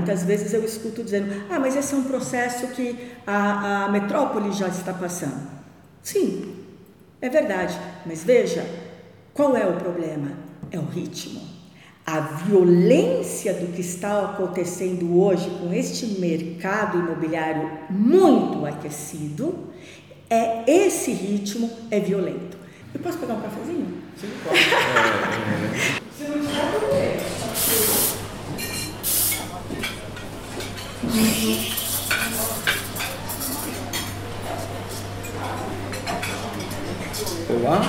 Muitas vezes eu escuto dizendo: ah, mas esse é um processo que a, a metrópole já está passando. Sim, é verdade, mas veja, qual é o problema? É o ritmo. A violência do que está acontecendo hoje com este mercado imobiliário muito aquecido, é esse ritmo é violento. Eu posso pegar um cafezinho? Sim, pode. Se não tiver, Olá,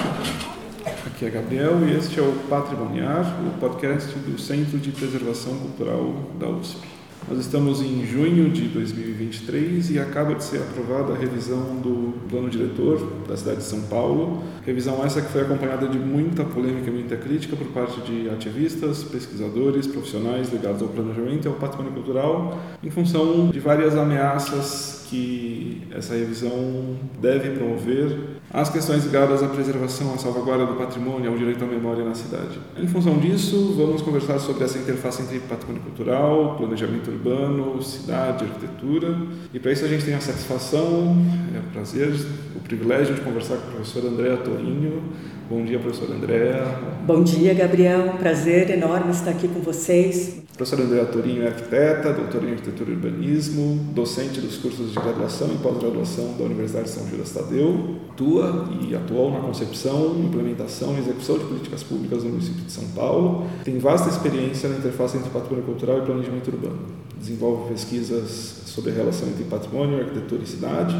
aqui é Gabriel e este é o Patrimoniar, o podcast do Centro de Preservação Cultural da USP. Nós estamos em junho de 2023 e acaba de ser aprovada a revisão do plano diretor da cidade de São Paulo. Revisão essa que foi acompanhada de muita polêmica e muita crítica por parte de ativistas, pesquisadores, profissionais ligados ao planejamento e ao patrimônio cultural, em função de várias ameaças que essa revisão deve promover as questões ligadas à preservação, à salvaguarda do patrimônio, ao direito à memória na cidade. Em função disso, vamos conversar sobre essa interface entre patrimônio cultural, planejamento urbano, cidade, arquitetura. E para isso a gente tem a satisfação, é o prazer, privilégio de conversar com o professor André Torinho, Bom dia, professora Andréa. Bom dia, Gabriel. Prazer enorme estar aqui com vocês. Professora Andréa Torinho é arquiteta, doutora em arquitetura e urbanismo, docente dos cursos de graduação e pós-graduação da Universidade de São Judas Tadeu, atua e atuou na concepção, implementação e execução de políticas públicas no município de São Paulo. Tem vasta experiência na interface entre patrimônio cultural e planejamento urbano. Desenvolve pesquisas sobre a relação entre patrimônio, arquitetura e cidade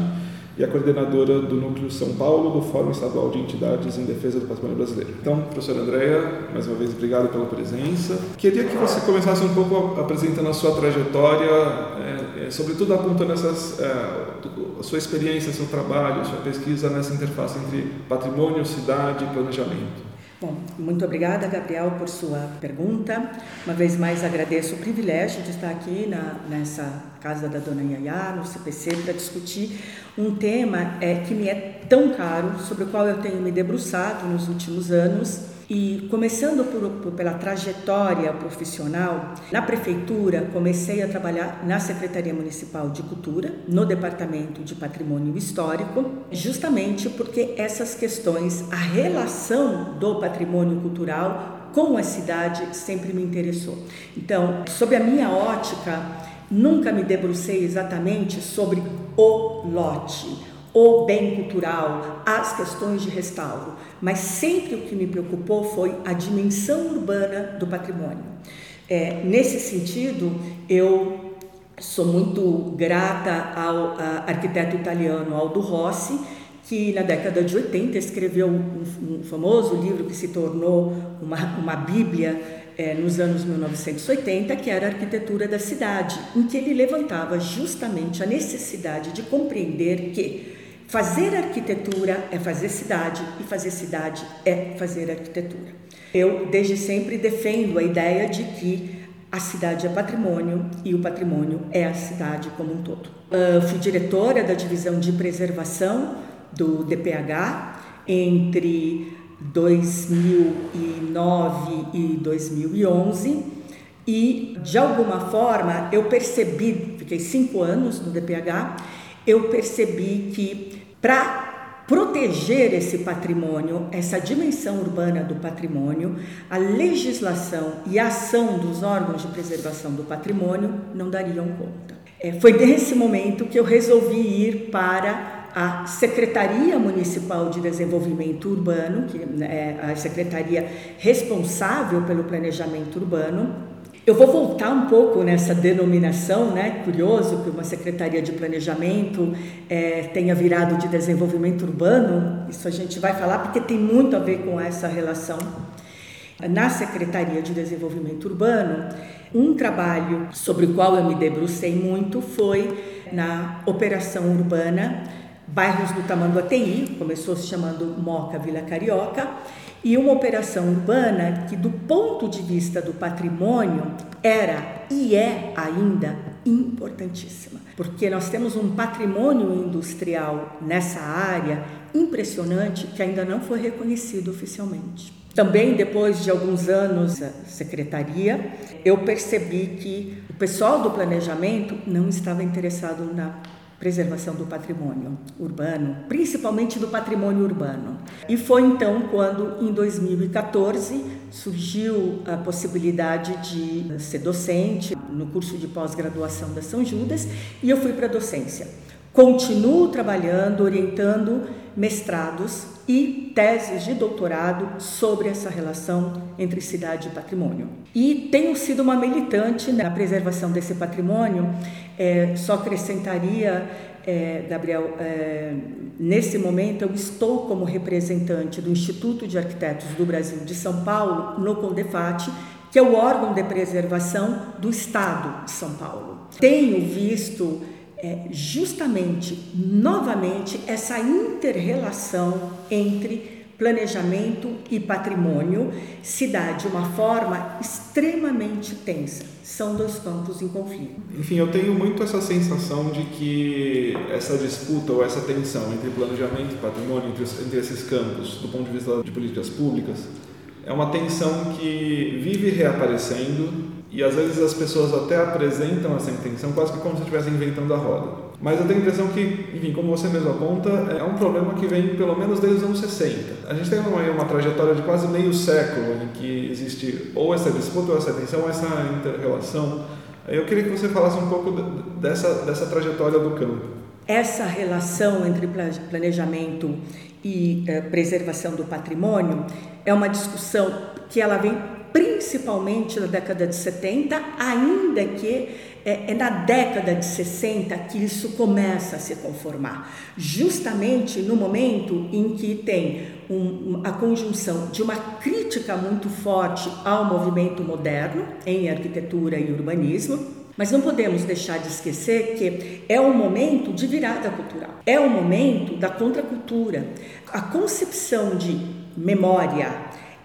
e a coordenadora do Núcleo São Paulo do Fórum Estadual de Entidades em Defesa do Patrimônio Brasileiro. Então, professora Andréa, mais uma vez, obrigado pela presença. Queria que você começasse um pouco apresentando a sua trajetória, é, é, sobretudo apontando essas, é, a sua experiência, seu trabalho, sua pesquisa nessa interface entre patrimônio, cidade e planejamento. Bom, muito obrigada, Gabriel, por sua pergunta. Uma vez mais agradeço o privilégio de estar aqui na, nessa casa da Dona Yaya, no CPC, para discutir um tema é, que me é tão caro, sobre o qual eu tenho me debruçado nos últimos anos e começando por, por, pela trajetória profissional, na prefeitura comecei a trabalhar na Secretaria Municipal de Cultura, no Departamento de Patrimônio Histórico, justamente porque essas questões, a relação do patrimônio cultural com a cidade sempre me interessou. Então, sob a minha ótica, nunca me debrucei exatamente sobre o lote o bem cultural, as questões de restauro, mas sempre o que me preocupou foi a dimensão urbana do patrimônio. É, nesse sentido, eu sou muito grata ao arquiteto italiano Aldo Rossi, que na década de 80 escreveu um, um famoso livro que se tornou uma, uma bíblia é, nos anos 1980, que era a arquitetura da cidade, em que ele levantava justamente a necessidade de compreender que Fazer arquitetura é fazer cidade e fazer cidade é fazer arquitetura. Eu, desde sempre, defendo a ideia de que a cidade é patrimônio e o patrimônio é a cidade como um todo. Uh, fui diretora da divisão de preservação do DPH entre 2009 e 2011 e, de alguma forma, eu percebi, fiquei cinco anos no DPH, eu percebi que para proteger esse patrimônio, essa dimensão urbana do patrimônio, a legislação e a ação dos órgãos de preservação do patrimônio não dariam conta. É, foi nesse momento que eu resolvi ir para a Secretaria Municipal de Desenvolvimento Urbano, que é a secretaria responsável pelo planejamento urbano, eu vou voltar um pouco nessa denominação, né? Curioso que uma secretaria de planejamento é, tenha virado de desenvolvimento urbano. Isso a gente vai falar porque tem muito a ver com essa relação. Na Secretaria de Desenvolvimento Urbano, um trabalho sobre o qual eu me debrucei muito foi na operação urbana Bairros do Tamanduateí, começou se chamando Moca Vila Carioca, e uma operação urbana que, do ponto de vista do patrimônio, era e é ainda importantíssima, porque nós temos um patrimônio industrial nessa área impressionante que ainda não foi reconhecido oficialmente. Também depois de alguns anos na secretaria, eu percebi que o pessoal do planejamento não estava interessado na preservação do patrimônio urbano, principalmente do patrimônio urbano. E foi então quando, em 2014, surgiu a possibilidade de ser docente no curso de pós-graduação da São Judas e eu fui para a docência. Continuo trabalhando, orientando mestrados e teses de doutorado sobre essa relação entre cidade e patrimônio. E tenho sido uma militante na preservação desse patrimônio, é, só acrescentaria é, Gabriel, é, nesse momento eu estou como representante do Instituto de Arquitetos do Brasil de São Paulo, no Condefat, que é o órgão de preservação do Estado de São Paulo. Tenho visto é, justamente, novamente, essa interrelação entre planejamento e patrimônio se dá de uma forma extremamente tensa. São dois campos em conflito. Enfim, eu tenho muito essa sensação de que essa disputa ou essa tensão entre planejamento e patrimônio, entre, entre esses campos, do ponto de vista de políticas públicas, é uma tensão que vive reaparecendo e às vezes as pessoas até apresentam essa intenção quase que como se estivessem inventando a roda. Mas eu tenho a impressão que, enfim, como você mesmo aponta, é um problema que vem pelo menos desde os anos 60. A gente tem uma, uma trajetória de quase meio século em que existe ou essa disputa, ou essa tensão, ou essa inter-relação. Eu queria que você falasse um pouco dessa, dessa trajetória do campo. Essa relação entre planejamento e eh, preservação do patrimônio é uma discussão que ela vem principalmente na década de 70, ainda que é, é, na década de 60 que isso começa a se conformar, justamente no momento em que tem um, a conjunção de uma crítica muito forte ao movimento moderno em arquitetura e urbanismo, mas não podemos deixar de esquecer que é um momento de virada cultural, é o momento da contracultura. A concepção de memória,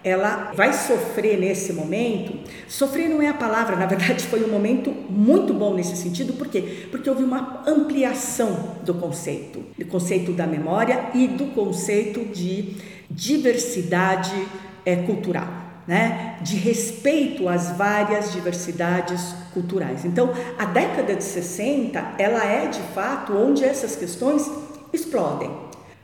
ela vai sofrer nesse momento. Sofrer não é a palavra, na verdade foi um momento muito bom nesse sentido, por quê? Porque houve uma ampliação do conceito, do conceito da memória e do conceito de diversidade é, cultural. Né, de respeito às várias diversidades culturais. Então, a década de 60, ela é de fato onde essas questões explodem.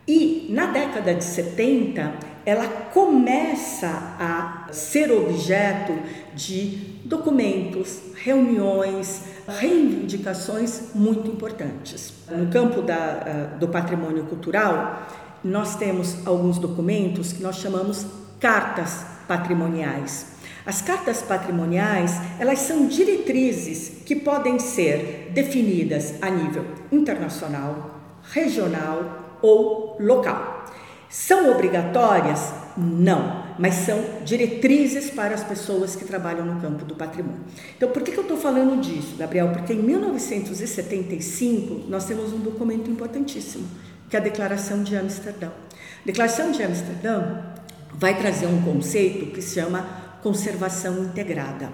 E na década de 70, ela começa a ser objeto de documentos, reuniões, reivindicações muito importantes. No campo da, ah, do patrimônio cultural, nós temos alguns documentos que nós chamamos cartas patrimoniais. As cartas patrimoniais, elas são diretrizes que podem ser definidas a nível internacional, regional ou local. São obrigatórias? Não, mas são diretrizes para as pessoas que trabalham no campo do patrimônio. Então, por que, que eu estou falando disso, Gabriel? Porque em 1975 nós temos um documento importantíssimo, que é a Declaração de Amsterdã. A Declaração de Amsterdã vai trazer um conceito que se chama conservação integrada.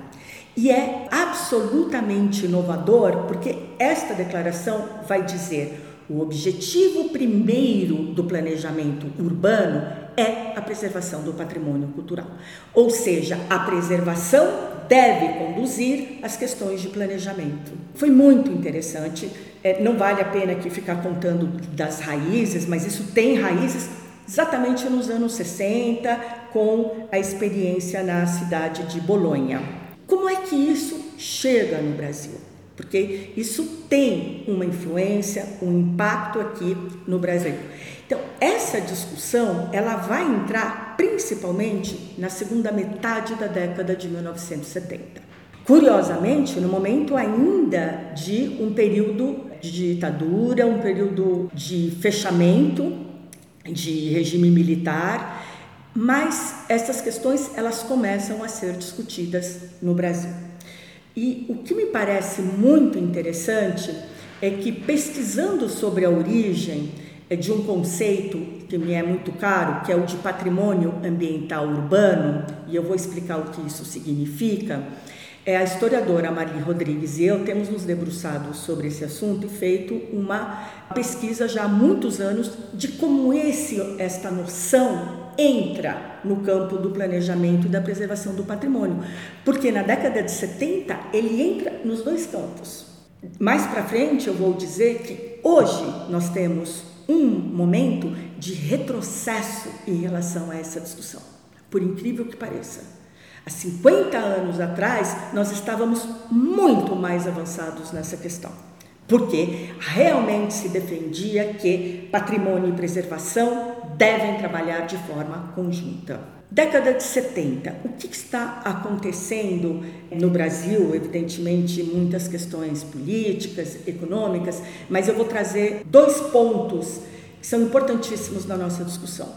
E é absolutamente inovador, porque esta declaração vai dizer o objetivo primeiro do planejamento urbano é a preservação do patrimônio cultural. Ou seja, a preservação deve conduzir as questões de planejamento. Foi muito interessante. É, não vale a pena aqui ficar contando das raízes, mas isso tem raízes exatamente nos anos 60, com a experiência na cidade de Bolonha. Como é que isso chega no Brasil? Porque isso tem uma influência, um impacto aqui no Brasil. Então, essa discussão, ela vai entrar principalmente na segunda metade da década de 1970. Curiosamente, no momento ainda de um período de ditadura, um período de fechamento de regime militar, mas essas questões elas começam a ser discutidas no Brasil. E o que me parece muito interessante é que pesquisando sobre a origem é, de um conceito que me é muito caro, que é o de patrimônio ambiental urbano, e eu vou explicar o que isso significa, é a historiadora Marli Rodrigues e eu temos nos debruçado sobre esse assunto e feito uma pesquisa já há muitos anos de como esse, esta noção entra no campo do planejamento e da preservação do patrimônio, porque na década de 70 ele entra nos dois campos. Mais para frente eu vou dizer que hoje nós temos um momento de retrocesso em relação a essa discussão, por incrível que pareça. Há 50 anos atrás, nós estávamos muito mais avançados nessa questão, porque realmente se defendia que patrimônio e preservação devem trabalhar de forma conjunta. Década de 70, o que está acontecendo no Brasil? Evidentemente, muitas questões políticas, econômicas, mas eu vou trazer dois pontos que são importantíssimos na nossa discussão.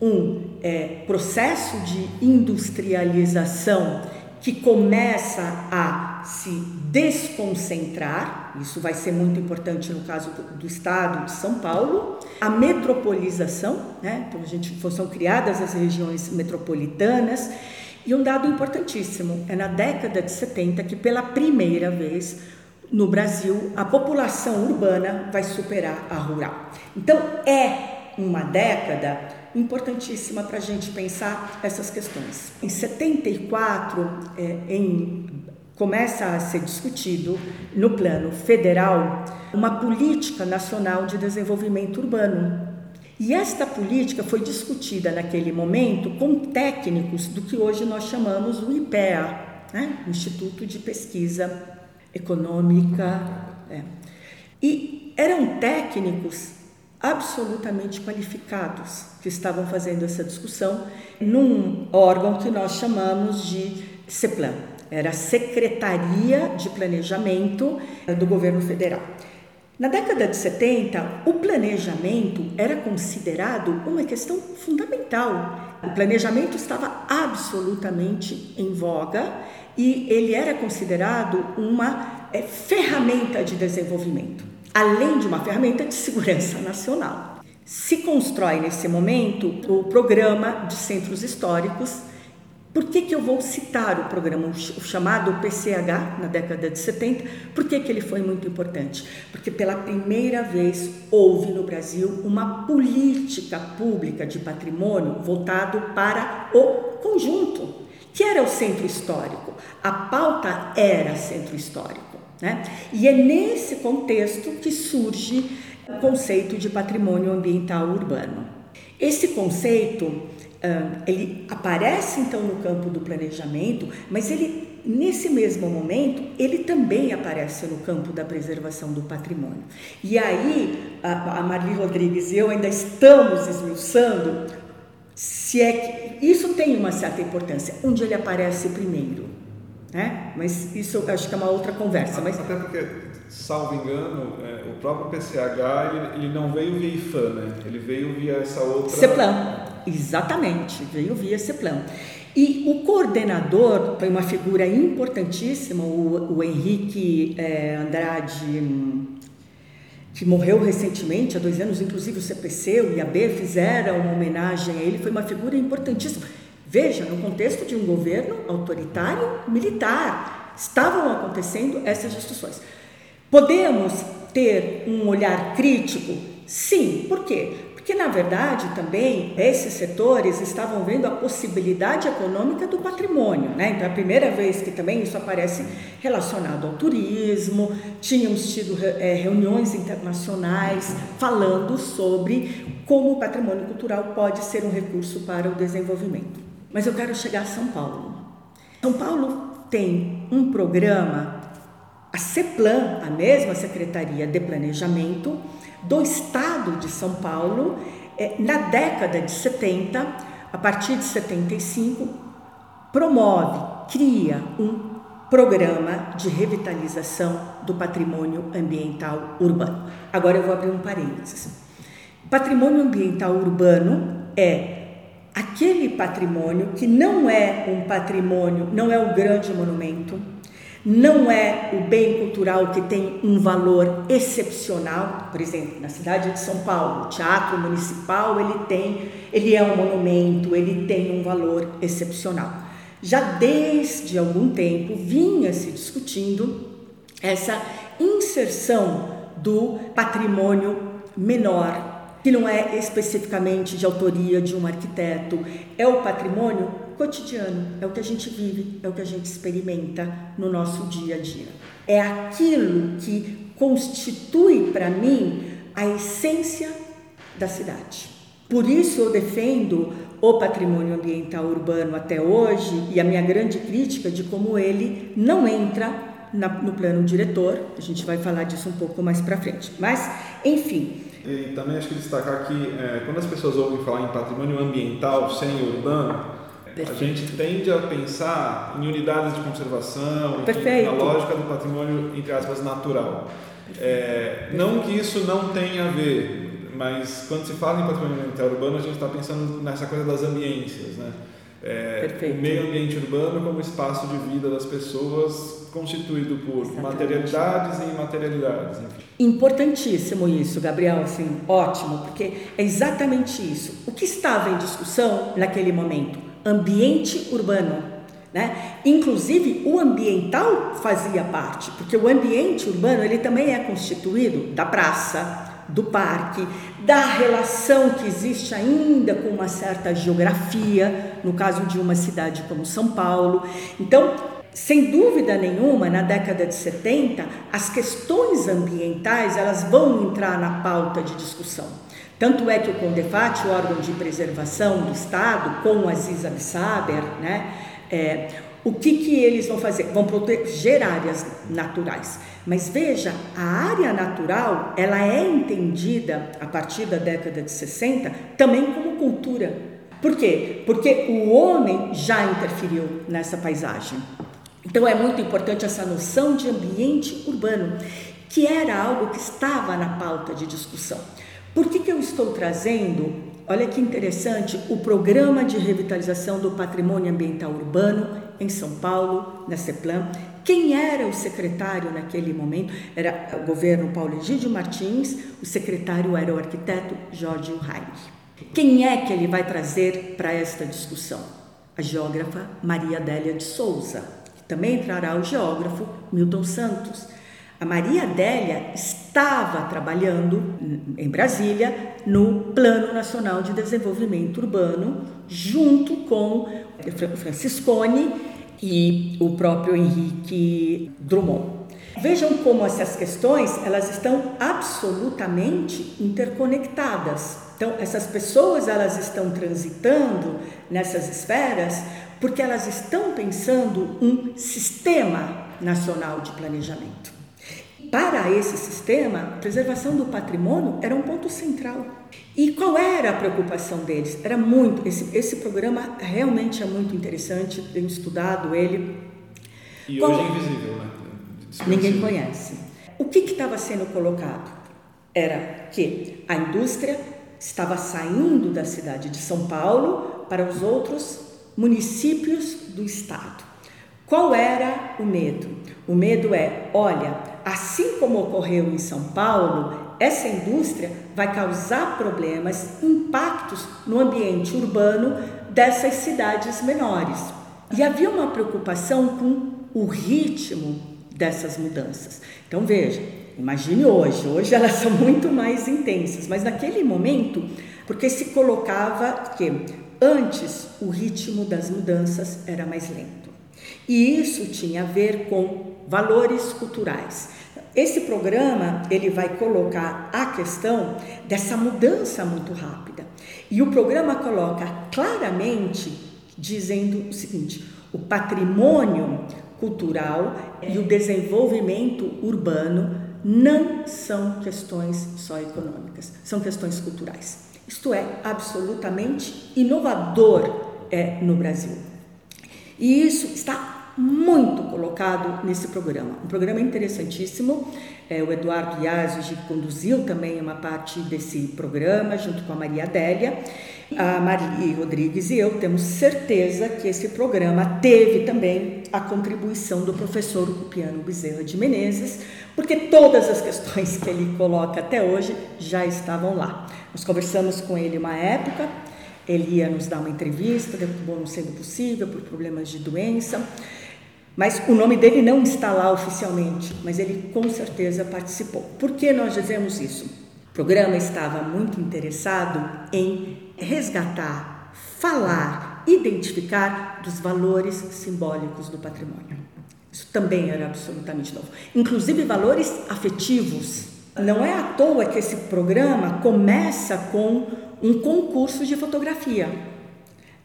Um é processo de industrialização que começa a se desconcentrar, isso vai ser muito importante no caso do, do estado de São Paulo, a metropolização, né? então a gente são criadas as regiões metropolitanas, e um dado importantíssimo é na década de 70 que pela primeira vez no Brasil a população urbana vai superar a rural. Então é uma década importantíssima para a gente pensar essas questões. Em 74, é, em, começa a ser discutido no plano federal uma política nacional de desenvolvimento urbano. E esta política foi discutida naquele momento com técnicos do que hoje nós chamamos o IPEA, né? Instituto de Pesquisa Econômica. É. E eram técnicos absolutamente qualificados que estavam fazendo essa discussão num órgão que nós chamamos de CEPLAN, era a Secretaria de Planejamento do Governo Federal. Na década de 70, o planejamento era considerado uma questão fundamental. O planejamento estava absolutamente em voga e ele era considerado uma é, ferramenta de desenvolvimento além de uma ferramenta de segurança nacional. Se constrói nesse momento o programa de centros históricos. Por que, que eu vou citar o programa, o chamado PCH, na década de 70? Por que, que ele foi muito importante? Porque pela primeira vez houve no Brasil uma política pública de patrimônio voltado para o conjunto, que era o centro histórico. A pauta era centro histórico. Né? E é nesse contexto que surge o conceito de patrimônio ambiental urbano. Esse conceito ele aparece então no campo do planejamento, mas ele nesse mesmo momento ele também aparece no campo da preservação do patrimônio. E aí a, a Marli Rodrigues e eu ainda estamos esmiuçando se é que isso tem uma certa importância, onde ele aparece primeiro. Né? Mas isso eu acho que é uma outra conversa. Mas... Até porque, salvo engano, é, o próprio PCH ele, ele, não veio via IFAM, né? ele veio via essa outra. CEPLAN, exatamente, veio via CEPLAN. E o coordenador foi uma figura importantíssima, o, o Henrique é, Andrade, que morreu recentemente, há dois anos, inclusive o CPC, o IAB fizeram uma homenagem a ele, foi uma figura importantíssima Veja, no contexto de um governo autoritário militar, estavam acontecendo essas discussões. Podemos ter um olhar crítico? Sim, por quê? Porque, na verdade, também esses setores estavam vendo a possibilidade econômica do patrimônio. Né? Então, é a primeira vez que também isso aparece relacionado ao turismo, tínhamos tido é, reuniões internacionais falando sobre como o patrimônio cultural pode ser um recurso para o desenvolvimento. Mas eu quero chegar a São Paulo. São Paulo tem um programa, a CEPLAN, a mesma Secretaria de Planejamento do Estado de São Paulo, é, na década de 70, a partir de 75, promove, cria um programa de revitalização do patrimônio ambiental urbano. Agora eu vou abrir um parênteses. Patrimônio ambiental urbano é aquele patrimônio que não é um patrimônio, não é um grande monumento, não é o bem cultural que tem um valor excepcional, por exemplo, na cidade de São Paulo, o Teatro Municipal, ele tem, ele é um monumento, ele tem um valor excepcional. Já desde algum tempo vinha se discutindo essa inserção do patrimônio menor que não é especificamente de autoria de um arquiteto, é o patrimônio cotidiano, é o que a gente vive, é o que a gente experimenta no nosso dia a dia. É aquilo que constitui para mim a essência da cidade. Por isso eu defendo o patrimônio ambiental urbano até hoje e a minha grande crítica de como ele não entra na, no plano diretor. A gente vai falar disso um pouco mais para frente. Mas, enfim. E também acho que destacar que é, quando as pessoas ouvem falar em patrimônio ambiental sem urbano, Perfeito. a gente tende a pensar em unidades de conservação, enfim, na lógica do patrimônio, entre aspas, natural. É, não que isso não tenha a ver, mas quando se fala em patrimônio ambiental urbano, a gente está pensando nessa coisa das ambiências, né? É, o meio ambiente urbano como espaço de vida das pessoas constituído por Exatamente. materialidades e imaterialidades. Enfim. Importantíssimo isso, Gabriel, assim, ótimo, porque é exatamente isso. O que estava em discussão naquele momento? Ambiente urbano. Né? Inclusive o ambiental fazia parte, porque o ambiente urbano ele também é constituído da praça, do parque, da relação que existe ainda com uma certa geografia, no caso de uma cidade como São Paulo. Então, sem dúvida nenhuma, na década de 70, as questões ambientais elas vão entrar na pauta de discussão. Tanto é que o CONDEFAT, o órgão de preservação do Estado, com Aziz Absaber, né, é, o que, que eles vão fazer? Vão proteger áreas naturais. Mas veja, a área natural ela é entendida a partir da década de 60 também como cultura. Por quê? Porque o homem já interferiu nessa paisagem. Então é muito importante essa noção de ambiente urbano, que era algo que estava na pauta de discussão. Por que, que eu estou trazendo Olha que interessante o programa de revitalização do patrimônio ambiental urbano em São Paulo, na CEPLAN. Quem era o secretário naquele momento? Era o governo Paulo Egídio Martins, o secretário era o arquiteto Jorge Heinrich. Quem é que ele vai trazer para esta discussão? A geógrafa Maria Adélia de Souza. Também entrará o geógrafo Milton Santos a Maria Adélia estava trabalhando em Brasília no Plano Nacional de Desenvolvimento Urbano, junto com Franciscone e o próprio Henrique Drummond. Vejam como essas questões elas estão absolutamente interconectadas. Então, essas pessoas elas estão transitando nessas esferas porque elas estão pensando um sistema nacional de planejamento para esse sistema, a preservação do patrimônio era um ponto central. E qual era a preocupação deles? Era muito. Esse, esse programa realmente é muito interessante, tenho estudado ele. E qual, hoje é invisível, né? Ninguém conhece. O que estava sendo colocado? Era que a indústria estava saindo da cidade de São Paulo para os outros municípios do estado. Qual era o medo? O medo é, olha, assim como ocorreu em São Paulo, essa indústria vai causar problemas, impactos no ambiente urbano dessas cidades menores. E havia uma preocupação com o ritmo dessas mudanças. Então veja, imagine hoje, hoje elas são muito mais intensas, mas naquele momento, porque se colocava que antes o ritmo das mudanças era mais lento. E isso tinha a ver com valores culturais. Esse programa ele vai colocar a questão dessa mudança muito rápida. E o programa coloca claramente dizendo o seguinte: o patrimônio cultural e o desenvolvimento urbano não são questões só econômicas, são questões culturais. Isto é absolutamente inovador é, no Brasil. E isso está muito colocado nesse programa. Um programa interessantíssimo. É, o Eduardo Yazzi conduziu também uma parte desse programa, junto com a Maria Adélia. A Maria Rodrigues e eu temos certeza que esse programa teve também a contribuição do professor Cupiano Bezerra de Menezes, porque todas as questões que ele coloca até hoje já estavam lá. Nós conversamos com ele uma época, ele ia nos dar uma entrevista, acabou não sendo possível por problemas de doença. Mas o nome dele não está lá oficialmente, mas ele com certeza participou. Por que nós dizemos isso? programa estava muito interessado em resgatar, falar, identificar dos valores simbólicos do patrimônio. Isso também era absolutamente novo. Inclusive valores afetivos. Não é à toa que esse programa começa com um concurso de fotografia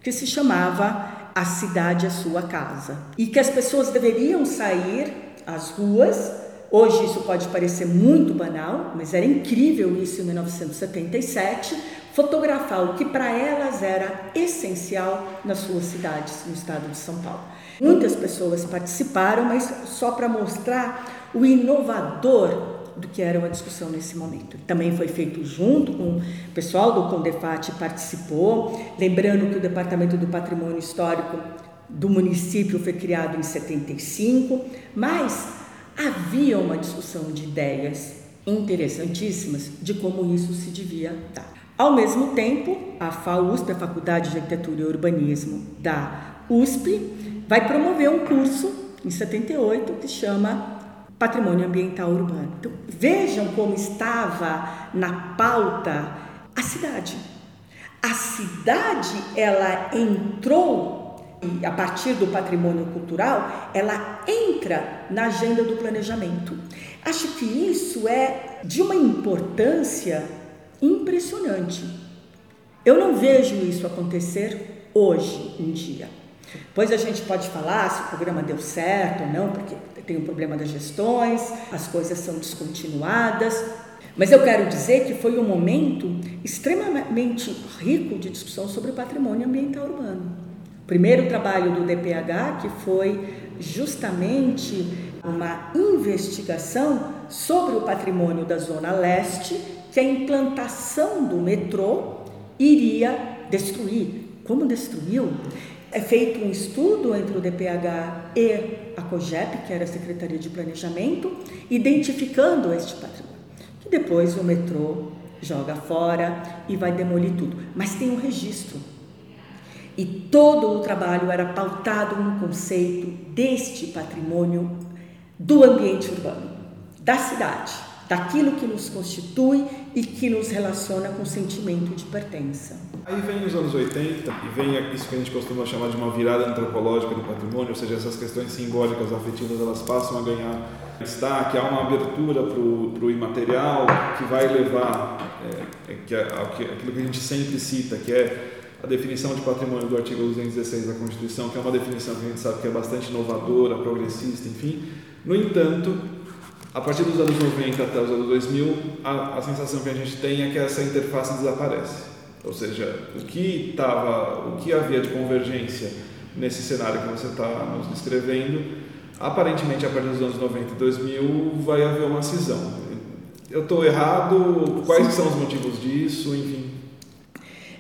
que se chamava A Cidade a Sua Casa e que as pessoas deveriam sair às ruas Hoje isso pode parecer muito banal, mas era incrível isso em 1977, fotografar o que para elas era essencial nas suas cidades, no estado de São Paulo. Muitas pessoas participaram, mas só para mostrar o inovador do que era uma discussão nesse momento. Também foi feito junto com o pessoal do Condefat participou, lembrando que o Departamento do Patrimônio Histórico do município foi criado em 75, mas havia uma discussão de ideias interessantíssimas de como isso se devia dar. Ao mesmo tempo, a FAUSP, a Faculdade de Arquitetura e Urbanismo da USP, vai promover um curso em 78 que chama Patrimônio Ambiental Urbano. Então, vejam como estava na pauta a cidade. A cidade, ela entrou a partir do patrimônio cultural, ela entra na agenda do planejamento. Acho que isso é de uma importância impressionante. Eu não vejo isso acontecer hoje em dia. Pois a gente pode falar se o programa deu certo ou não, porque tem o problema das gestões, as coisas são descontinuadas. Mas eu quero dizer que foi um momento extremamente rico de discussão sobre o patrimônio ambiental urbano. Primeiro trabalho do DPH, que foi justamente uma investigação sobre o patrimônio da Zona Leste, que a implantação do metrô iria destruir. Como destruiu? É feito um estudo entre o DPH e a COGEP, que era a Secretaria de Planejamento, identificando este patrimônio. Que depois o metrô joga fora e vai demolir tudo. Mas tem um registro e todo o trabalho era pautado no conceito deste patrimônio do ambiente urbano, da cidade, daquilo que nos constitui e que nos relaciona com o sentimento de pertença. Aí vem os anos 80 e vem isso que a gente costuma chamar de uma virada antropológica do patrimônio, ou seja, essas questões simbólicas, afetivas, elas passam a ganhar destaque, há uma abertura para o imaterial que vai levar é, é, que, é, aquilo que a gente sempre cita, que é a definição de patrimônio do artigo 216 da Constituição, que é uma definição que a gente sabe que é bastante inovadora, progressista, enfim. No entanto, a partir dos anos 90 até os anos 2000, a, a sensação que a gente tem é que essa interface desaparece. Ou seja, o que estava, o que havia de convergência nesse cenário que você está nos descrevendo, aparentemente a partir dos anos 90 e 2000 vai haver uma cisão. Eu estou errado? Quais são os motivos disso? Enfim.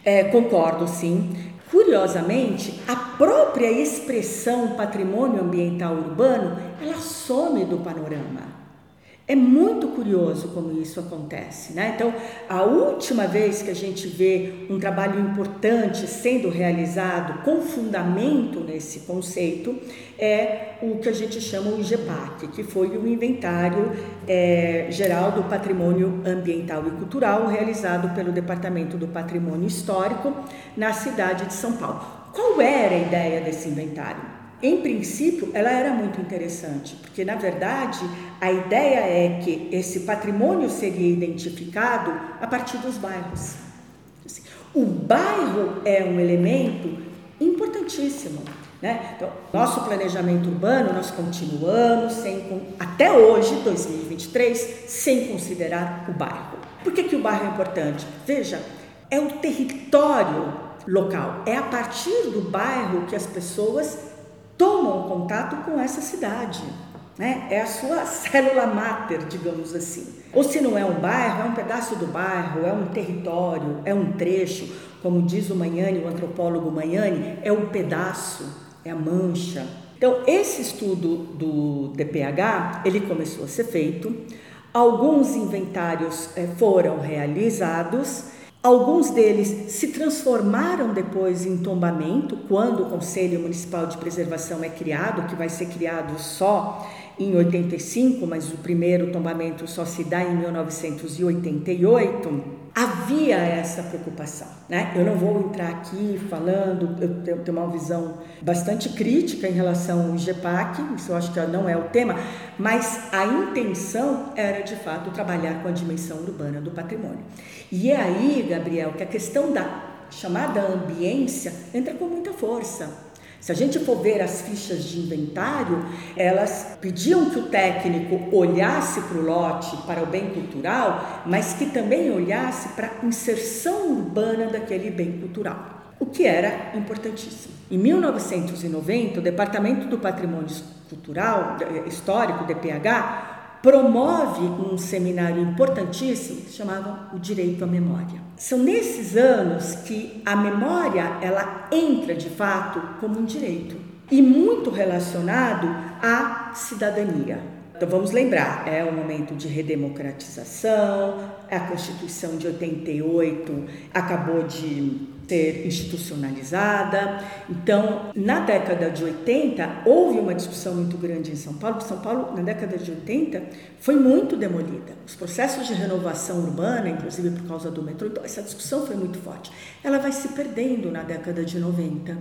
É, concordo, sim. Curiosamente, a própria expressão patrimônio ambiental urbano, ela some do panorama. É muito curioso como isso acontece, né? Então, a última vez que a gente vê um trabalho importante sendo realizado com fundamento nesse conceito é o que a gente chama o IGEPAC, que foi o Inventário é, Geral do Patrimônio Ambiental e Cultural realizado pelo Departamento do Patrimônio Histórico na cidade de São Paulo. Qual era a ideia desse inventário? Em princípio, ela era muito interessante, porque na verdade a ideia é que esse patrimônio seria identificado a partir dos bairros. Assim, o bairro é um elemento importantíssimo. Né? Então, nosso planejamento urbano, nós continuamos sem, até hoje, 2023, sem considerar o bairro. Por que, que o bairro é importante? Veja, é o território local, é a partir do bairro que as pessoas tomam contato com essa cidade. Né? É a sua célula máter, digamos assim. Ou se não é um bairro, é um pedaço do bairro, é um território, é um trecho. Como diz o Manhani, o antropólogo Manhani, é um pedaço, é a mancha. Então, esse estudo do DPH, ele começou a ser feito. Alguns inventários eh, foram realizados Alguns deles se transformaram depois em tombamento, quando o Conselho Municipal de Preservação é criado, que vai ser criado só em 85, mas o primeiro tombamento só se dá em 1988, havia essa preocupação. Né? Eu não vou entrar aqui falando, eu tenho uma visão bastante crítica em relação ao IGPAC, isso eu acho que não é o tema, mas a intenção era de fato trabalhar com a dimensão urbana do patrimônio. E é aí, Gabriel, que a questão da chamada ambiência entra com muita força. Se a gente for ver as fichas de inventário, elas pediam que o técnico olhasse para o lote, para o bem cultural, mas que também olhasse para a inserção urbana daquele bem cultural, o que era importantíssimo. Em 1990, o Departamento do Patrimônio Cultural Histórico, DPH, promove um seminário importantíssimo que chamava o direito à memória. São nesses anos que a memória ela entra de fato como um direito e muito relacionado à cidadania. Então vamos lembrar, é o momento de redemocratização, a Constituição de 88 acabou de ser institucionalizada. Então, na década de 80, houve uma discussão muito grande em São Paulo. São Paulo, na década de 80, foi muito demolida. Os processos de renovação urbana, inclusive por causa do metrô, então, essa discussão foi muito forte. Ela vai se perdendo na década de 90.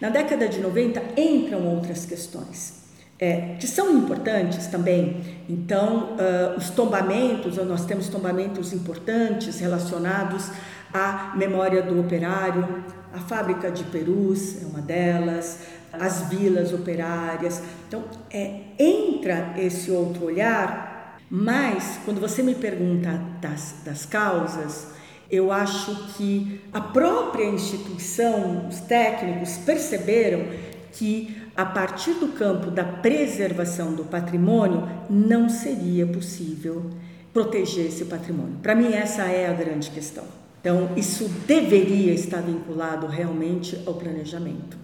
Na década de 90 entram outras questões. É, que são importantes também. Então, uh, os tombamentos, nós temos tombamentos importantes relacionados a memória do operário, a fábrica de perus é uma delas, as vilas operárias. Então, é, entra esse outro olhar, mas quando você me pergunta das, das causas, eu acho que a própria instituição, os técnicos perceberam que a partir do campo da preservação do patrimônio não seria possível proteger esse patrimônio. Para mim, essa é a grande questão. Então, isso deveria estar vinculado realmente ao planejamento.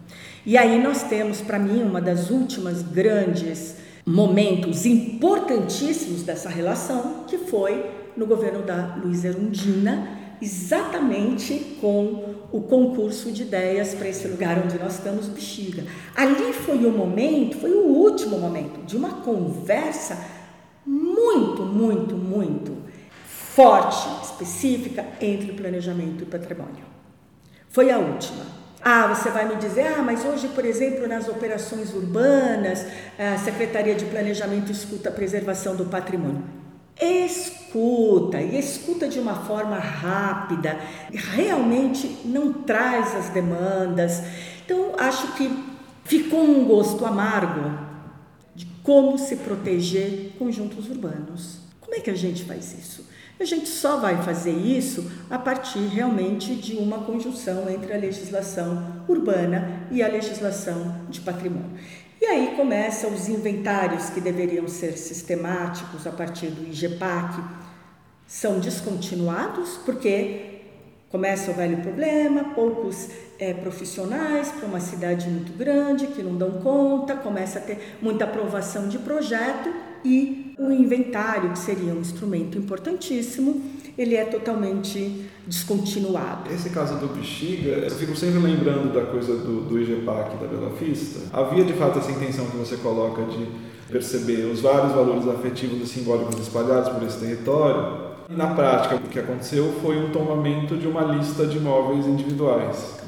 E aí nós temos, para mim, uma das últimas grandes momentos importantíssimos dessa relação, que foi no governo da Luiza Erundina, exatamente com o concurso de ideias para esse lugar onde nós estamos, Bexiga. Ali foi o momento, foi o último momento de uma conversa muito, muito, muito forte, específica entre o planejamento e o patrimônio. Foi a última. Ah, você vai me dizer, ah, mas hoje, por exemplo, nas operações urbanas, a Secretaria de Planejamento escuta a preservação do patrimônio. Escuta, e escuta de uma forma rápida, realmente não traz as demandas. Então, acho que ficou um gosto amargo de como se proteger conjuntos urbanos. Como é que a gente faz isso? A gente só vai fazer isso a partir realmente de uma conjunção entre a legislação urbana e a legislação de patrimônio. E aí começam os inventários que deveriam ser sistemáticos a partir do IGPAC, são descontinuados porque começa o velho problema, poucos é, profissionais para uma cidade muito grande que não dão conta, começa a ter muita aprovação de projeto e o inventário, que seria um instrumento importantíssimo, ele é totalmente descontinuado. Esse caso do Bexiga, eu fico sempre lembrando da coisa do, do IGPAC da Bela Vista. Havia de fato essa intenção que você coloca de perceber os vários valores afetivos e simbólicos espalhados por esse território. E na prática, o que aconteceu foi um tombamento de uma lista de imóveis individuais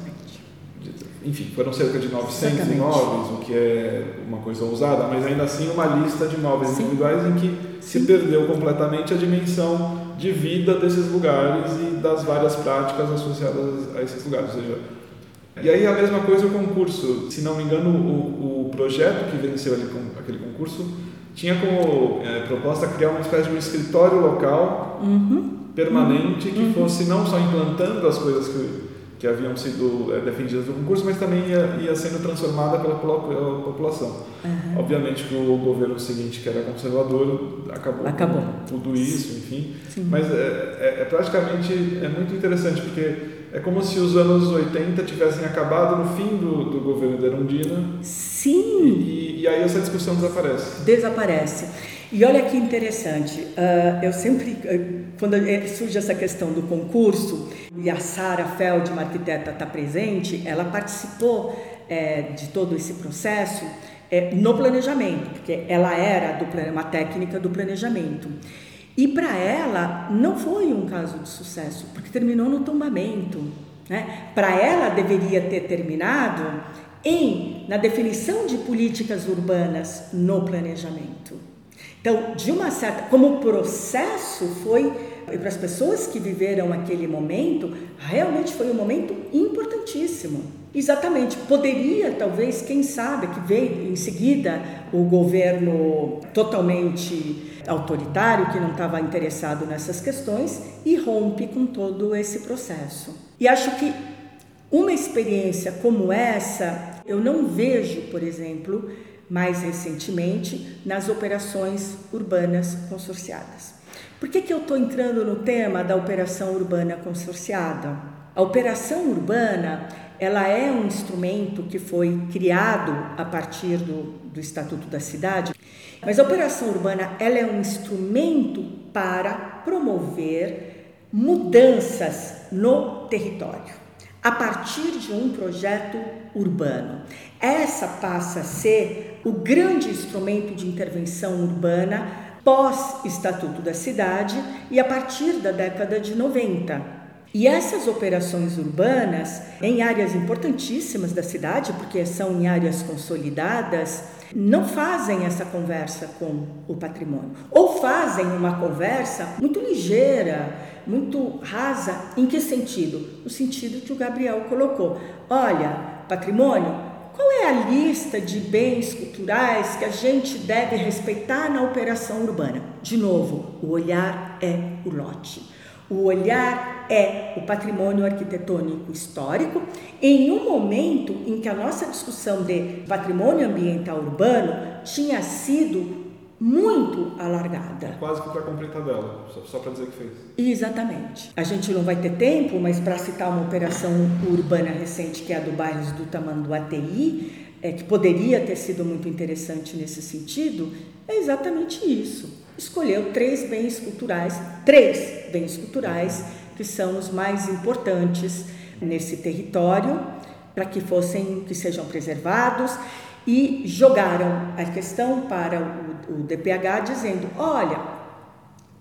enfim, foram cerca de 900 Exatamente. imóveis, o que é uma coisa ousada, mas ainda assim uma lista de imóveis Sim. individuais em que Sim. se perdeu completamente a dimensão de vida desses lugares e das várias práticas associadas a esses lugares. Ou seja, e aí a mesma coisa o concurso. Se não me engano, o, o projeto que venceu ali, aquele concurso tinha como é, proposta criar uma espécie de um escritório local uhum. permanente que uhum. fosse não só implantando as coisas que que haviam sido é, defendidas no concurso, mas também ia, ia sendo transformada pela, pela população. Uhum. Obviamente que o governo seguinte, que era conservador, acabou, acabou. com tudo isso, enfim. Sim. Mas é, é, praticamente é muito interessante, porque é como se os anos 80 tivessem acabado no fim do, do governo da Erundina. Sim! E, e aí essa discussão desaparece. Desaparece. E olha que interessante, uh, eu sempre, uh, quando surge essa questão do concurso, e a Sara Feld, uma arquiteta, está presente, ela participou é, de todo esse processo, é, no planejamento, porque ela era do, uma técnica do planejamento. E para ela não foi um caso de sucesso, porque terminou no tombamento. Né? Para ela deveria ter terminado em na definição de políticas urbanas no planejamento. Então, de uma certa, como processo foi para as pessoas que viveram aquele momento, realmente foi um momento importantíssimo. Exatamente, poderia talvez, quem sabe, que veio em seguida o governo totalmente autoritário, que não estava interessado nessas questões, e rompe com todo esse processo. E acho que uma experiência como essa, eu não vejo, por exemplo, mais recentemente, nas operações urbanas consorciadas. Por que, que eu estou entrando no tema da operação urbana consorciada? A operação urbana ela é um instrumento que foi criado a partir do, do Estatuto da Cidade, mas a operação urbana ela é um instrumento para promover mudanças no território a partir de um projeto urbano. Essa passa a ser o grande instrumento de intervenção urbana pós-Estatuto da Cidade e a partir da década de 90. E essas operações urbanas, em áreas importantíssimas da cidade, porque são em áreas consolidadas, não fazem essa conversa com o patrimônio. Ou fazem uma conversa muito ligeira, muito rasa. Em que sentido? No sentido que o Gabriel colocou. Olha, patrimônio, qual é a lista de bens culturais que a gente deve respeitar na operação urbana? De novo, o olhar é o lote. O olhar é o patrimônio arquitetônico histórico, em um momento em que a nossa discussão de patrimônio ambiental urbano tinha sido muito alargada. Quase que para tabela, só, só para dizer que fez. Exatamente. A gente não vai ter tempo, mas para citar uma operação urbana recente, que é a do bairro do Tamanduateí, é, que poderia ter sido muito interessante nesse sentido, é exatamente isso escolheu três bens culturais, três bens culturais que são os mais importantes nesse território para que fossem que sejam preservados e jogaram a questão para o, o DPH dizendo, olha,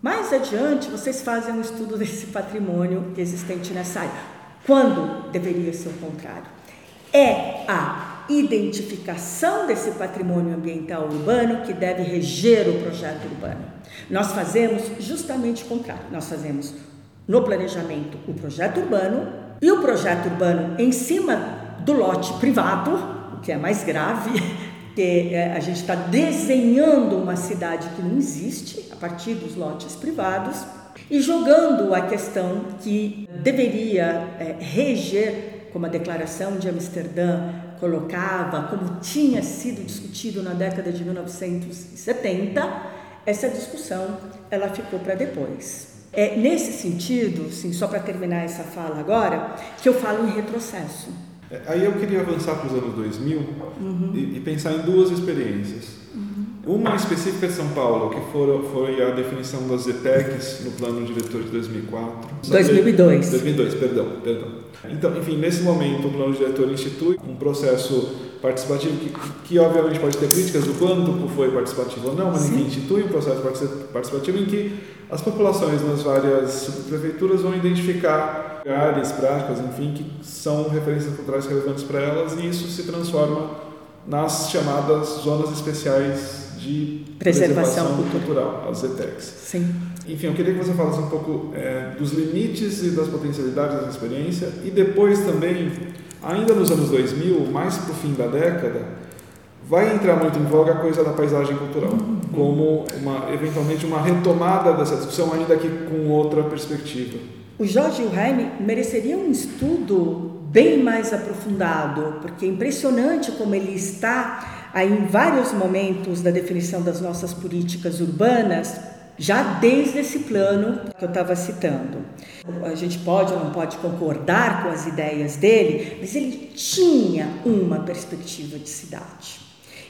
mais adiante vocês fazem um estudo desse patrimônio existente nessa área. Quando deveria ser o contrário? É a identificação desse patrimônio ambiental urbano que deve reger o projeto urbano. Nós fazemos justamente o contrário. Nós fazemos no planejamento o projeto urbano e o projeto urbano em cima do lote privado, o que é mais grave, que é, a gente está desenhando uma cidade que não existe a partir dos lotes privados e jogando a questão que deveria é, reger, como a Declaração de Amsterdã colocava, como tinha sido discutido na década de 1970, essa discussão ela ficou para depois. É nesse sentido, sim, só para terminar essa fala agora, que eu falo em retrocesso. É, aí eu queria avançar para os anos 2000 uhum. e, e, pensar em duas experiências. Uma específica de São Paulo, que foi a definição das ETECs no plano diretor de 2004. 2002. 2002, perdão, perdão. Então, enfim, nesse momento o plano diretor institui um processo participativo que, que obviamente pode ter críticas do quanto foi participativo ou não, mas enfim, institui um processo participativo em que as populações nas várias prefeituras vão identificar lugares, práticas, enfim, que são referências culturais relevantes para elas e isso se transforma nas chamadas zonas especiais de preservação, preservação cultural, as ETECs. Sim. Enfim, eu queria que você falasse um pouco é, dos limites e das potencialidades dessa experiência e depois também, ainda nos anos 2000, mais para o fim da década, vai entrar muito em voga a coisa da paisagem cultural, uhum. como uma, eventualmente uma retomada dessa discussão, ainda que com outra perspectiva. O Jorge Wilhelm mereceria um estudo bem mais aprofundado, porque é impressionante como ele está aí em vários momentos da definição das nossas políticas urbanas já desde esse plano que eu estava citando. A gente pode ou não pode concordar com as ideias dele, mas ele tinha uma perspectiva de cidade.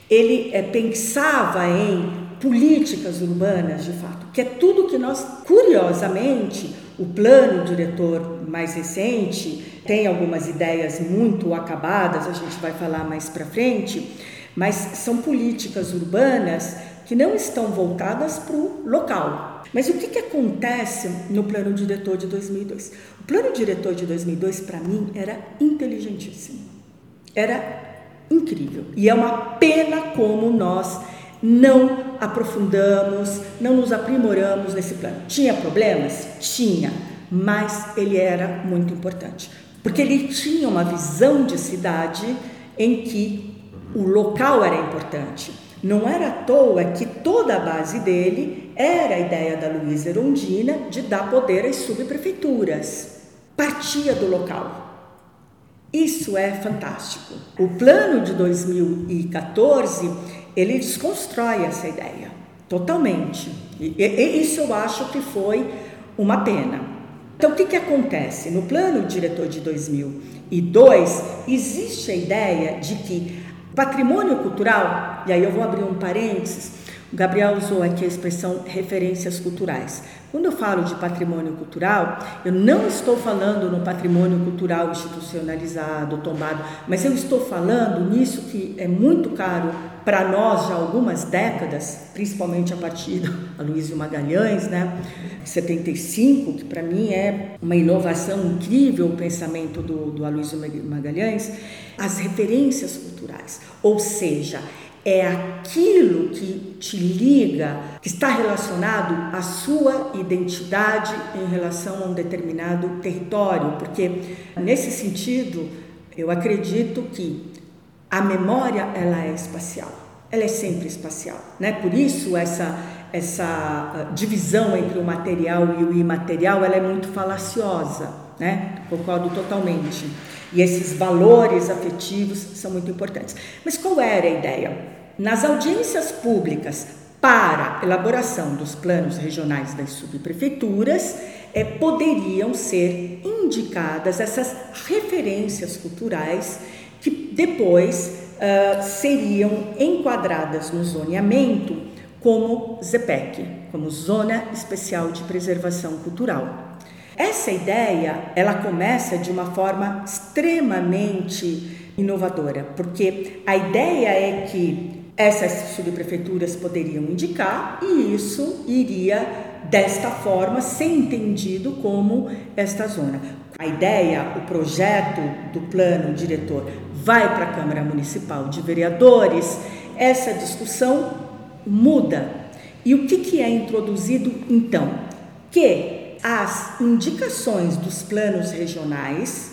Ele é, pensava em políticas urbanas, de fato, que é tudo que nós, curiosamente, o plano diretor mais recente tem algumas ideias muito acabadas, a gente vai falar mais para frente, mas são políticas urbanas que não estão voltadas para o local. Mas o que, que acontece no plano diretor de 2002? O plano diretor de 2002, para mim, era inteligentíssimo. Era incrível. E é uma pena como nós não aprofundamos, não nos aprimoramos nesse plano. Tinha problemas? Tinha, mas ele era muito importante, porque ele tinha uma visão de cidade em que o local era importante. Não era à toa que toda a base dele era a ideia da Luísa Erondina de dar poder às subprefeituras. Partia do local. Isso é fantástico. O plano de 2014 ele desconstrói essa ideia totalmente. E, e, isso eu acho que foi uma pena. Então, o que, que acontece? No plano diretor de 2002, existe a ideia de que patrimônio cultural, e aí eu vou abrir um parênteses, o Gabriel usou aqui a expressão referências culturais. Quando eu falo de patrimônio cultural, eu não estou falando no patrimônio cultural institucionalizado, tombado, mas eu estou falando nisso que é muito caro para nós já algumas décadas, principalmente a partir do Aloysio Magalhães, né, 75, que para mim é uma inovação incrível o pensamento do, do Aloysio Magalhães, as referências culturais, ou seja, é aquilo que te liga, que está relacionado à sua identidade em relação a um determinado território, porque nesse sentido eu acredito que a memória ela é espacial, ela é sempre espacial, né? Por isso essa essa ah, divisão entre o material e o imaterial ela é muito falaciosa, né? Concordo totalmente. E esses valores afetivos são muito importantes. Mas qual era a ideia? Nas audiências públicas para elaboração dos planos regionais das subprefeituras, é, poderiam ser indicadas essas referências culturais depois uh, seriam enquadradas no zoneamento como ZEPEC, como Zona Especial de Preservação Cultural. Essa ideia, ela começa de uma forma extremamente inovadora, porque a ideia é que essas subprefeituras poderiam indicar e isso iria desta forma ser entendido como esta zona. A ideia, o projeto do plano diretor vai para a Câmara Municipal de Vereadores, essa discussão muda. E o que, que é introduzido então? Que as indicações dos planos regionais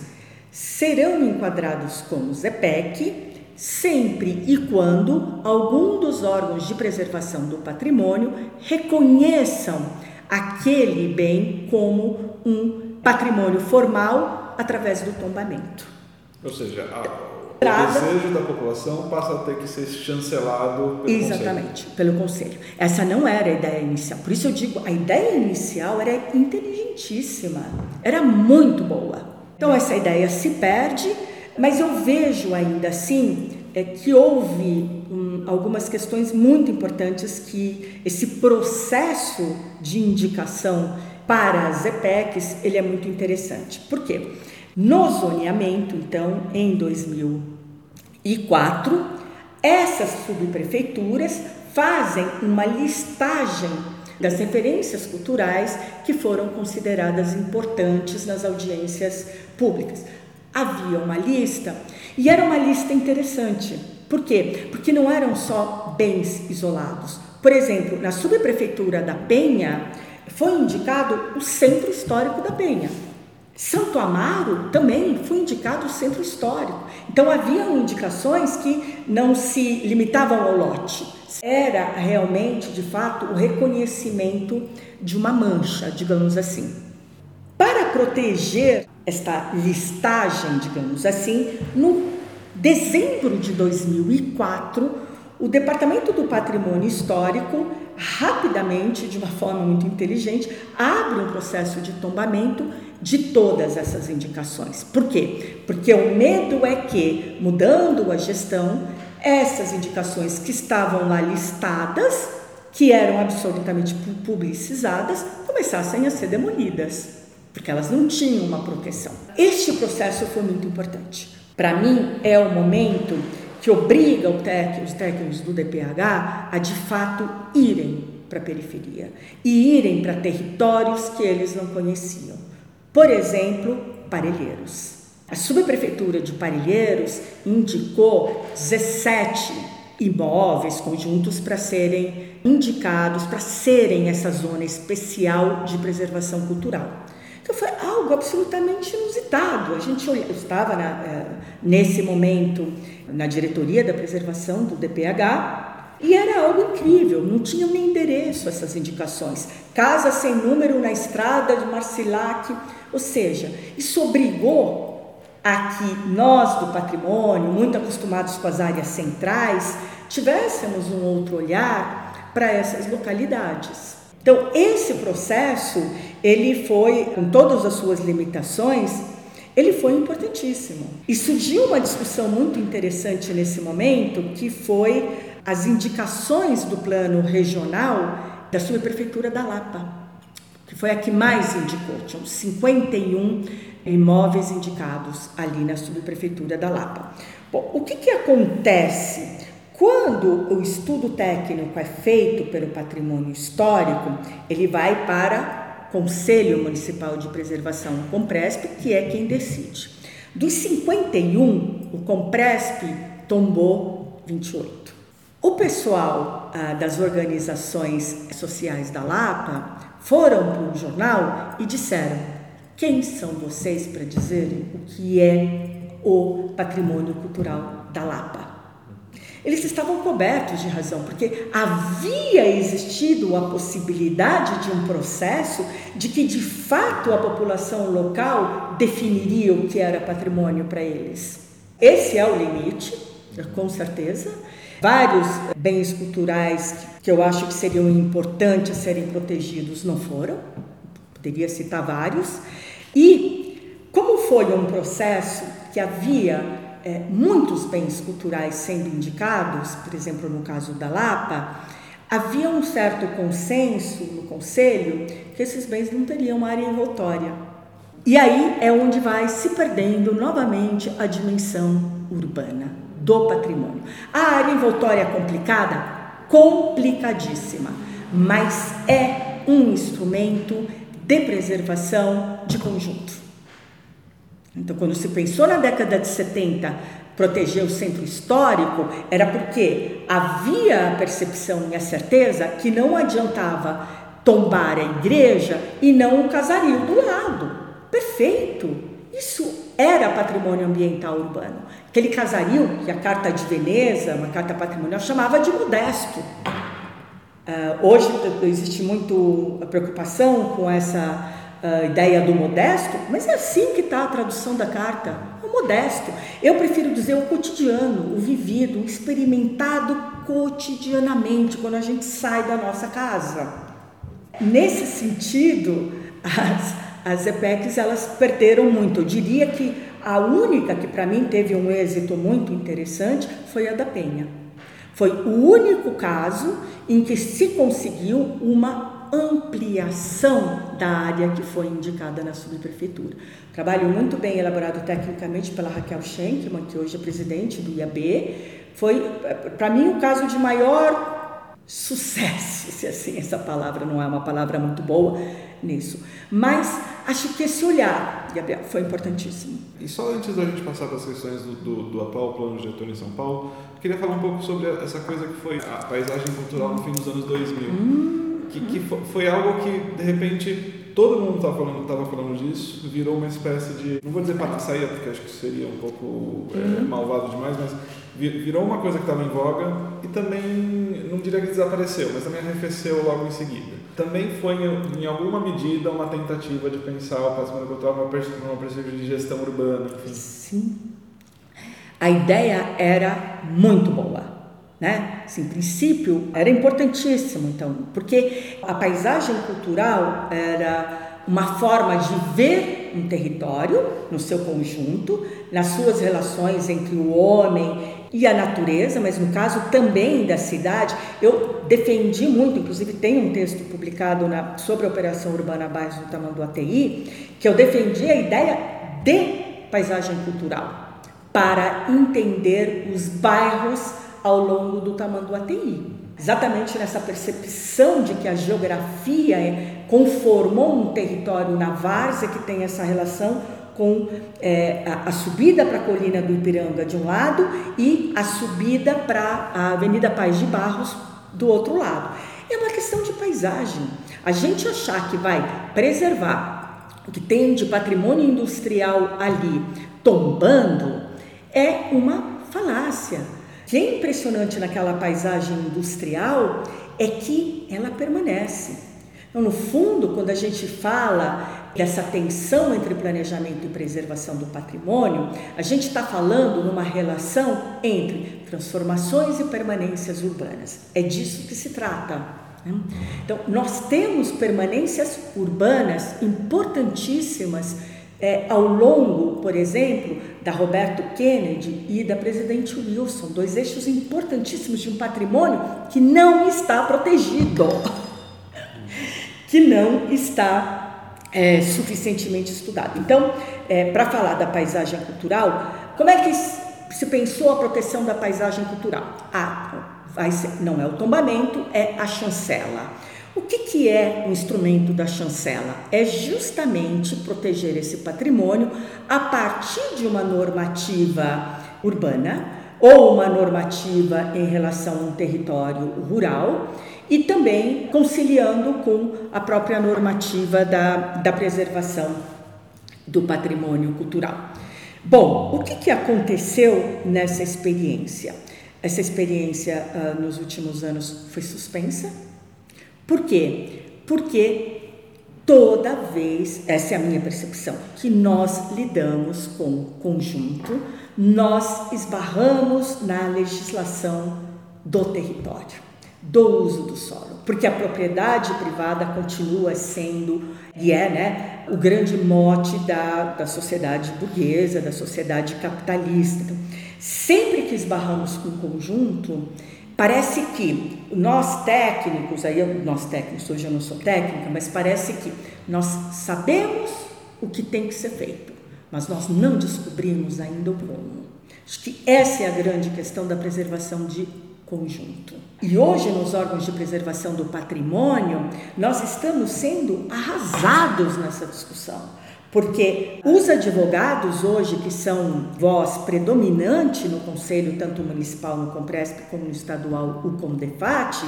serão enquadrados como ZEPEC sempre e quando algum dos órgãos de preservação do patrimônio reconheçam aquele bem como um patrimônio formal através do tombamento. Ou seja, a, o desejo da população passa a ter que ser chancelado pelo Exatamente, conselho. pelo conselho. Essa não era a ideia inicial. Por isso eu digo, a ideia inicial era inteligentíssima, era muito boa. Então essa ideia se perde mas eu vejo ainda assim é, que houve um, algumas questões muito importantes que esse processo de indicação para as EPECs ele é muito interessante. Por quê? No zoneamento, então, em 2004, essas subprefeituras fazem uma listagem das referências culturais que foram consideradas importantes nas audiências públicas havia uma lista e era uma lista interessante. Por quê? Porque não eram só bens isolados. Por exemplo, na subprefeitura da Penha foi indicado o centro histórico da Penha. Santo Amaro também foi indicado centro histórico. Então haviam indicações que não se limitavam ao lote. Era realmente, de fato, o reconhecimento de uma mancha, digamos assim. Para proteger esta listagem, digamos assim, no dezembro de 2004, o Departamento do Patrimônio Histórico, rapidamente, de uma forma muito inteligente, abre um processo de tombamento de todas essas indicações. Por quê? Porque o medo é que, mudando a gestão, essas indicações que estavam lá listadas, que eram absolutamente publicizadas, começassem a ser demolidas porque elas não tinham uma proteção. Este processo foi muito importante. Para mim, é o momento que obriga os técnicos do DPH a de fato irem para a periferia e irem para territórios que eles não conheciam. Por exemplo, Parelheiros. A subprefeitura de Parelheiros indicou 17 imóveis, conjuntos para serem indicados, para serem essa zona especial de preservação cultural. Então foi algo absolutamente inusitado. A gente estava na, eh, nesse momento na diretoria da preservação do DPH e era algo incrível, não tinham nem endereço essas indicações. Casa sem número na estrada de Marcilac, ou seja, isso obrigou a que nós do patrimônio, muito acostumados com as áreas centrais, tivéssemos um outro olhar para essas localidades. Então, esse processo, ele foi, com todas as suas limitações, ele foi importantíssimo. E surgiu uma discussão muito interessante nesse momento, que foi as indicações do plano regional da subprefeitura da Lapa, que foi a que mais indicou. Tinham 51 imóveis indicados ali na subprefeitura da Lapa. Bom, o que, que acontece? Quando o estudo técnico é feito pelo patrimônio histórico, ele vai para Conselho Municipal de Preservação, o Compresp, que é quem decide. Dos 51, o Compresp tombou 28. O pessoal ah, das organizações sociais da Lapa foram para o jornal e disseram: quem são vocês para dizerem o que é o patrimônio cultural da Lapa? Eles estavam cobertos de razão, porque havia existido a possibilidade de um processo de que de fato a população local definiria o que era patrimônio para eles. Esse é o limite, com certeza. Vários bens culturais que eu acho que seriam importantes serem protegidos não foram, poderia citar vários. E como foi um processo que havia é, muitos bens culturais sendo indicados, por exemplo, no caso da Lapa, havia um certo consenso no Conselho que esses bens não teriam área envoltória. E aí é onde vai se perdendo novamente a dimensão urbana do patrimônio. A área envoltória é complicada? Complicadíssima, mas é um instrumento de preservação de conjunto. Então, quando se pensou na década de 70 proteger o centro histórico, era porque havia a percepção e a certeza que não adiantava tombar a igreja e não o casario do lado. Perfeito! Isso era patrimônio ambiental urbano. Aquele casario que a Carta de Veneza, uma carta patrimonial, chamava de modesto. Uh, hoje existe muito preocupação com essa uh, ideia do modesto, mas é assim que está a tradução da carta, o modesto. Eu prefiro dizer o cotidiano, o vivido, o experimentado cotidianamente quando a gente sai da nossa casa. Nesse sentido, as, as EPECs elas perderam muito. Eu diria que a única que para mim teve um êxito muito interessante foi a da Penha. Foi o único caso em que se conseguiu uma ampliação da área que foi indicada na subprefeitura. Trabalho muito bem elaborado tecnicamente pela Raquel Schenkman, que hoje é presidente do IAB. Foi, para mim, o caso de maior sucesso, se assim essa palavra não é uma palavra muito boa nisso. Mas acho que esse olhar, Gabriel, foi importantíssimo. E só antes da gente passar para as questões do, do, do atual plano diretor em São Paulo, queria falar um pouco sobre essa coisa que foi a paisagem cultural no fim dos anos 2000. Hum, que, que foi algo que, de repente, todo mundo estava falando, tava falando disso, virou uma espécie de. Não vou dizer panaceia, porque acho que seria um pouco uhum. é, malvado demais, mas virou uma coisa que estava em voga e também, não diria que desapareceu, mas também arrefeceu logo em seguida. Também foi, em alguma medida, uma tentativa de pensar o patrimônio cultural uma perspectiva de gestão urbana. Enfim. Sim. A ideia era muito boa. Né? Assim, princípio, era importantíssimo, então, porque a paisagem cultural era uma forma de ver um território no seu conjunto, nas suas relações entre o homem e a natureza, mas no caso também da cidade. Eu defendi muito, inclusive tem um texto publicado na, sobre a Operação Urbana Bairros do ATI, que eu defendi a ideia de paisagem cultural para entender os bairros ao longo do Tamanduateí. Exatamente nessa percepção de que a geografia é, conformou um território na várzea que tem essa relação com é, a, a, subida para a colina do Ipiranga de um lado e a subida para a Avenida Paz de Barros do outro lado. É uma questão de paisagem. A gente achar que vai preservar o que tem de patrimônio industrial ali tombando é uma falácia. O que é impressionante naquela paisagem industrial é que ela permanece. Então, no fundo, quando a gente fala dessa tensão entre planejamento e preservação do patrimônio, a gente está falando numa relação entre transformações e permanências urbanas. É disso que se trata. Né? Então, nós temos permanências urbanas importantíssimas é, ao longo, por exemplo, da Roberto Kennedy e da presidente Wilson, dois eixos importantíssimos de um patrimônio que não está protegido, que não está é, suficientemente estudado. Então, é, para falar da paisagem cultural, como é que se pensou a proteção da paisagem cultural? Ah, não é o tombamento, é a chancela. O que, que é o instrumento da chancela? É justamente proteger esse patrimônio a partir de uma normativa urbana ou uma normativa em relação a um território rural e também conciliando com a própria normativa da, da preservação do patrimônio cultural. Bom, o que, que aconteceu nessa experiência? Essa experiência uh, nos últimos anos foi suspensa. Por quê? Porque toda vez, essa é a minha percepção, que nós lidamos com conjunto, nós esbarramos na legislação do território do uso do solo, porque a propriedade privada continua sendo e é né, o grande mote da, da sociedade burguesa, da sociedade capitalista. Então, sempre que esbarramos com o conjunto, parece que nós técnicos, aí eu, nós técnicos, hoje eu não sou técnica, mas parece que nós sabemos o que tem que ser feito, mas nós não descobrimos ainda o como. Acho que essa é a grande questão da preservação de conjunto. E hoje, nos órgãos de preservação do patrimônio, nós estamos sendo arrasados nessa discussão, porque os advogados hoje, que são voz predominante no Conselho, tanto municipal no Compresp como no estadual, o Comdefat,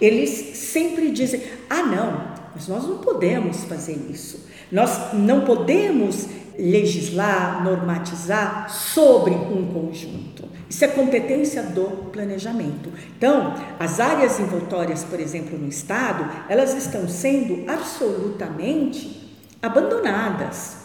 eles sempre dizem: ah, não, mas nós não podemos fazer isso. Nós não podemos legislar, normatizar sobre um conjunto. Isso é competência do planejamento. Então, as áreas envoltórias, por exemplo, no estado, elas estão sendo absolutamente abandonadas.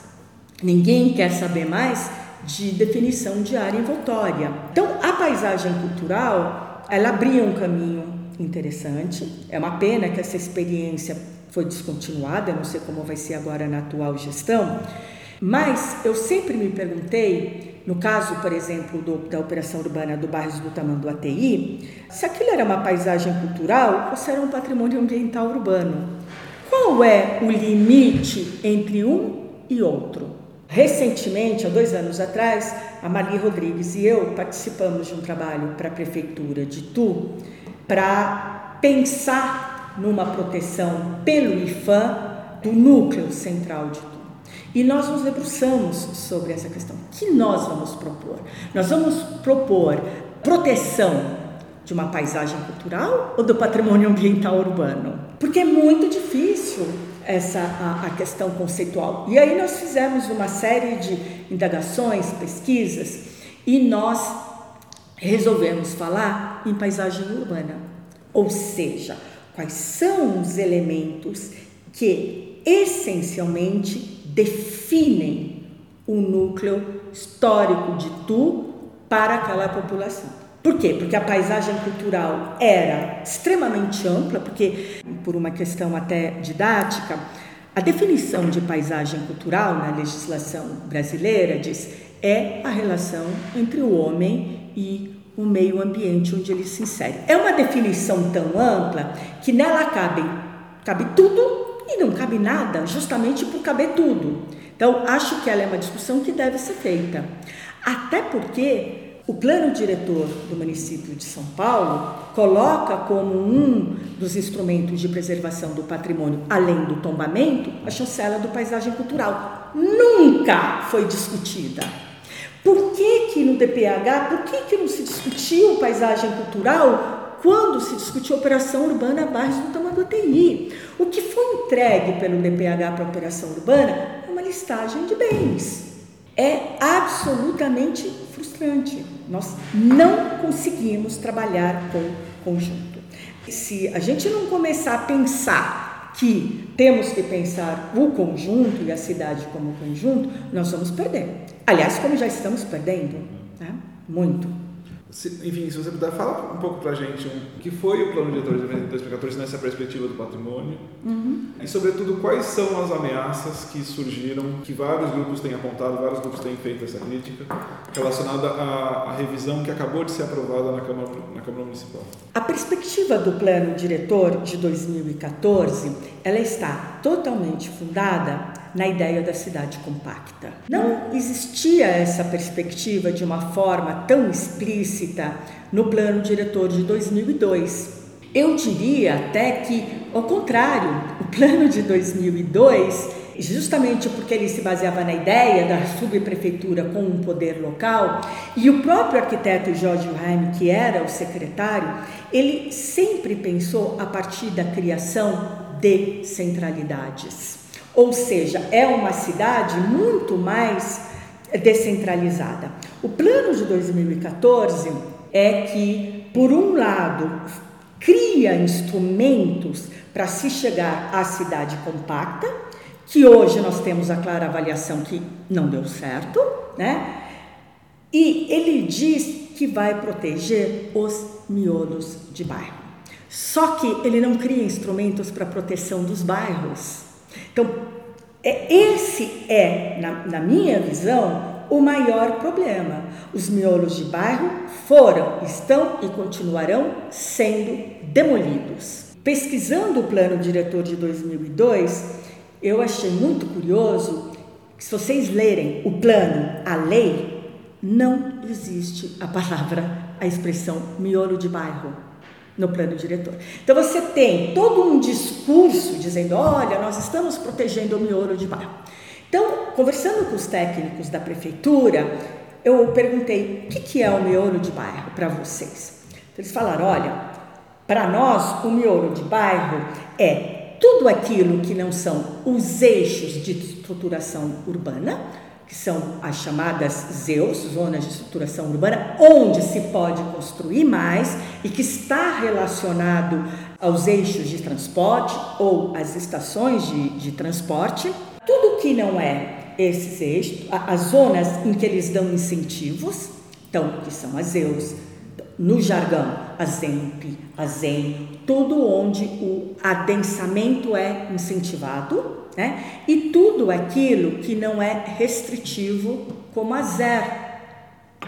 Ninguém quer saber mais de definição de área envoltória. Então, a paisagem cultural, ela abria um caminho interessante. É uma pena que essa experiência foi descontinuada, não sei como vai ser agora na atual gestão, mas eu sempre me perguntei, no caso, por exemplo, do, da operação urbana do bairro do Tamanduateí, se aquilo era uma paisagem cultural ou se era um patrimônio ambiental urbano. Qual é o limite entre um e outro? Recentemente, há dois anos atrás, a Marli Rodrigues e eu participamos de um trabalho para a Prefeitura de Tu para pensar numa proteção pelo IFAM do núcleo central de Tu. E nós nos debruçamos sobre essa questão. O que nós vamos propor? Nós vamos propor proteção de uma paisagem cultural ou do patrimônio ambiental urbano? Porque é muito difícil essa a, a, questão conceitual. E aí nós fizemos uma série de indagações, pesquisas e nós resolvemos falar em paisagem urbana. Ou seja, quais são os elementos que essencialmente definem o núcleo histórico de Tu para aquela população. Por quê? Porque a paisagem cultural era extremamente ampla, porque, por uma questão até didática, a definição de paisagem cultural na legislação brasileira diz é a relação entre o homem e o meio ambiente onde ele se insere. É uma definição tão ampla que nela cabe, cabe tudo e não cabe nada, justamente por caber tudo. Então, acho que ela é uma discussão que deve ser feita. Até porque o plano diretor do município de São Paulo coloca como um dos instrumentos de preservação do patrimônio, além do tombamento, a chancela do paisagem cultural. Nunca foi discutida. Por que, que no DPH, por que, que não se discutiu paisagem cultural quando se discutiu a operação urbana Bairros do Tamanduateí? O que foi entregue pelo DPH para a operação urbana é uma listagem de bens. É absolutamente frustrante. Nós não conseguimos trabalhar com conjunto. Se a gente não começar a pensar que temos que pensar o conjunto e a cidade como conjunto, nós vamos perder. Aliás, como já estamos perdendo, né? muito. Se, enfim, se você puder falar um pouco para a gente o que foi o plano diretor de 2014 nessa perspectiva do patrimônio uhum. e, sobretudo, quais são as ameaças que surgiram, que vários grupos têm apontado, vários grupos têm feito essa crítica, relacionada à, à revisão que acabou de ser aprovada na Câmara, na Câmara Municipal. A perspectiva do plano diretor de 2014, ela está totalmente fundada na ideia da cidade compacta. Não existia essa perspectiva de uma forma tão explícita no plano diretor de 2002. Eu diria até que, ao contrário, o plano de 2002, justamente porque ele se baseava na ideia da subprefeitura com um poder local, e o próprio arquiteto Jorge Heim, que era o secretário, ele sempre pensou a partir da criação de centralidades. Ou seja, é uma cidade muito mais descentralizada. O plano de 2014 é que, por um lado, cria instrumentos para se chegar à cidade compacta, que hoje nós temos a clara avaliação que não deu certo, né? E ele diz que vai proteger os miolos de bairro. Só que ele não cria instrumentos para proteção dos bairros. Então, é, esse é, na, na minha visão, o maior problema. Os miolos de bairro foram, estão e continuarão sendo demolidos. Pesquisando o plano diretor de 2002, eu achei muito curioso que, se vocês lerem o plano, a lei, não existe a palavra, a expressão miolo de bairro no plano diretor. Então você tem todo um discurso dizendo: olha, nós estamos protegendo o miolo de bairro. Então, conversando com os técnicos da prefeitura, eu perguntei: o que é o miolo de bairro para vocês? Eles falaram: olha, para nós o miolo de bairro é tudo aquilo que não são os eixos de estruturação urbana, que são as chamadas ZEUS, zonas de estruturação urbana, onde se pode construir mais e que está relacionado aos eixos de transporte ou às estações de, de transporte. Tudo que não é esses eixos, as zonas em que eles dão incentivos, então, que são as ZEUS, no jargão, a ZEMP, a ZEM, tudo onde o adensamento é incentivado, né? E tudo aquilo que não é restritivo, como a ZER.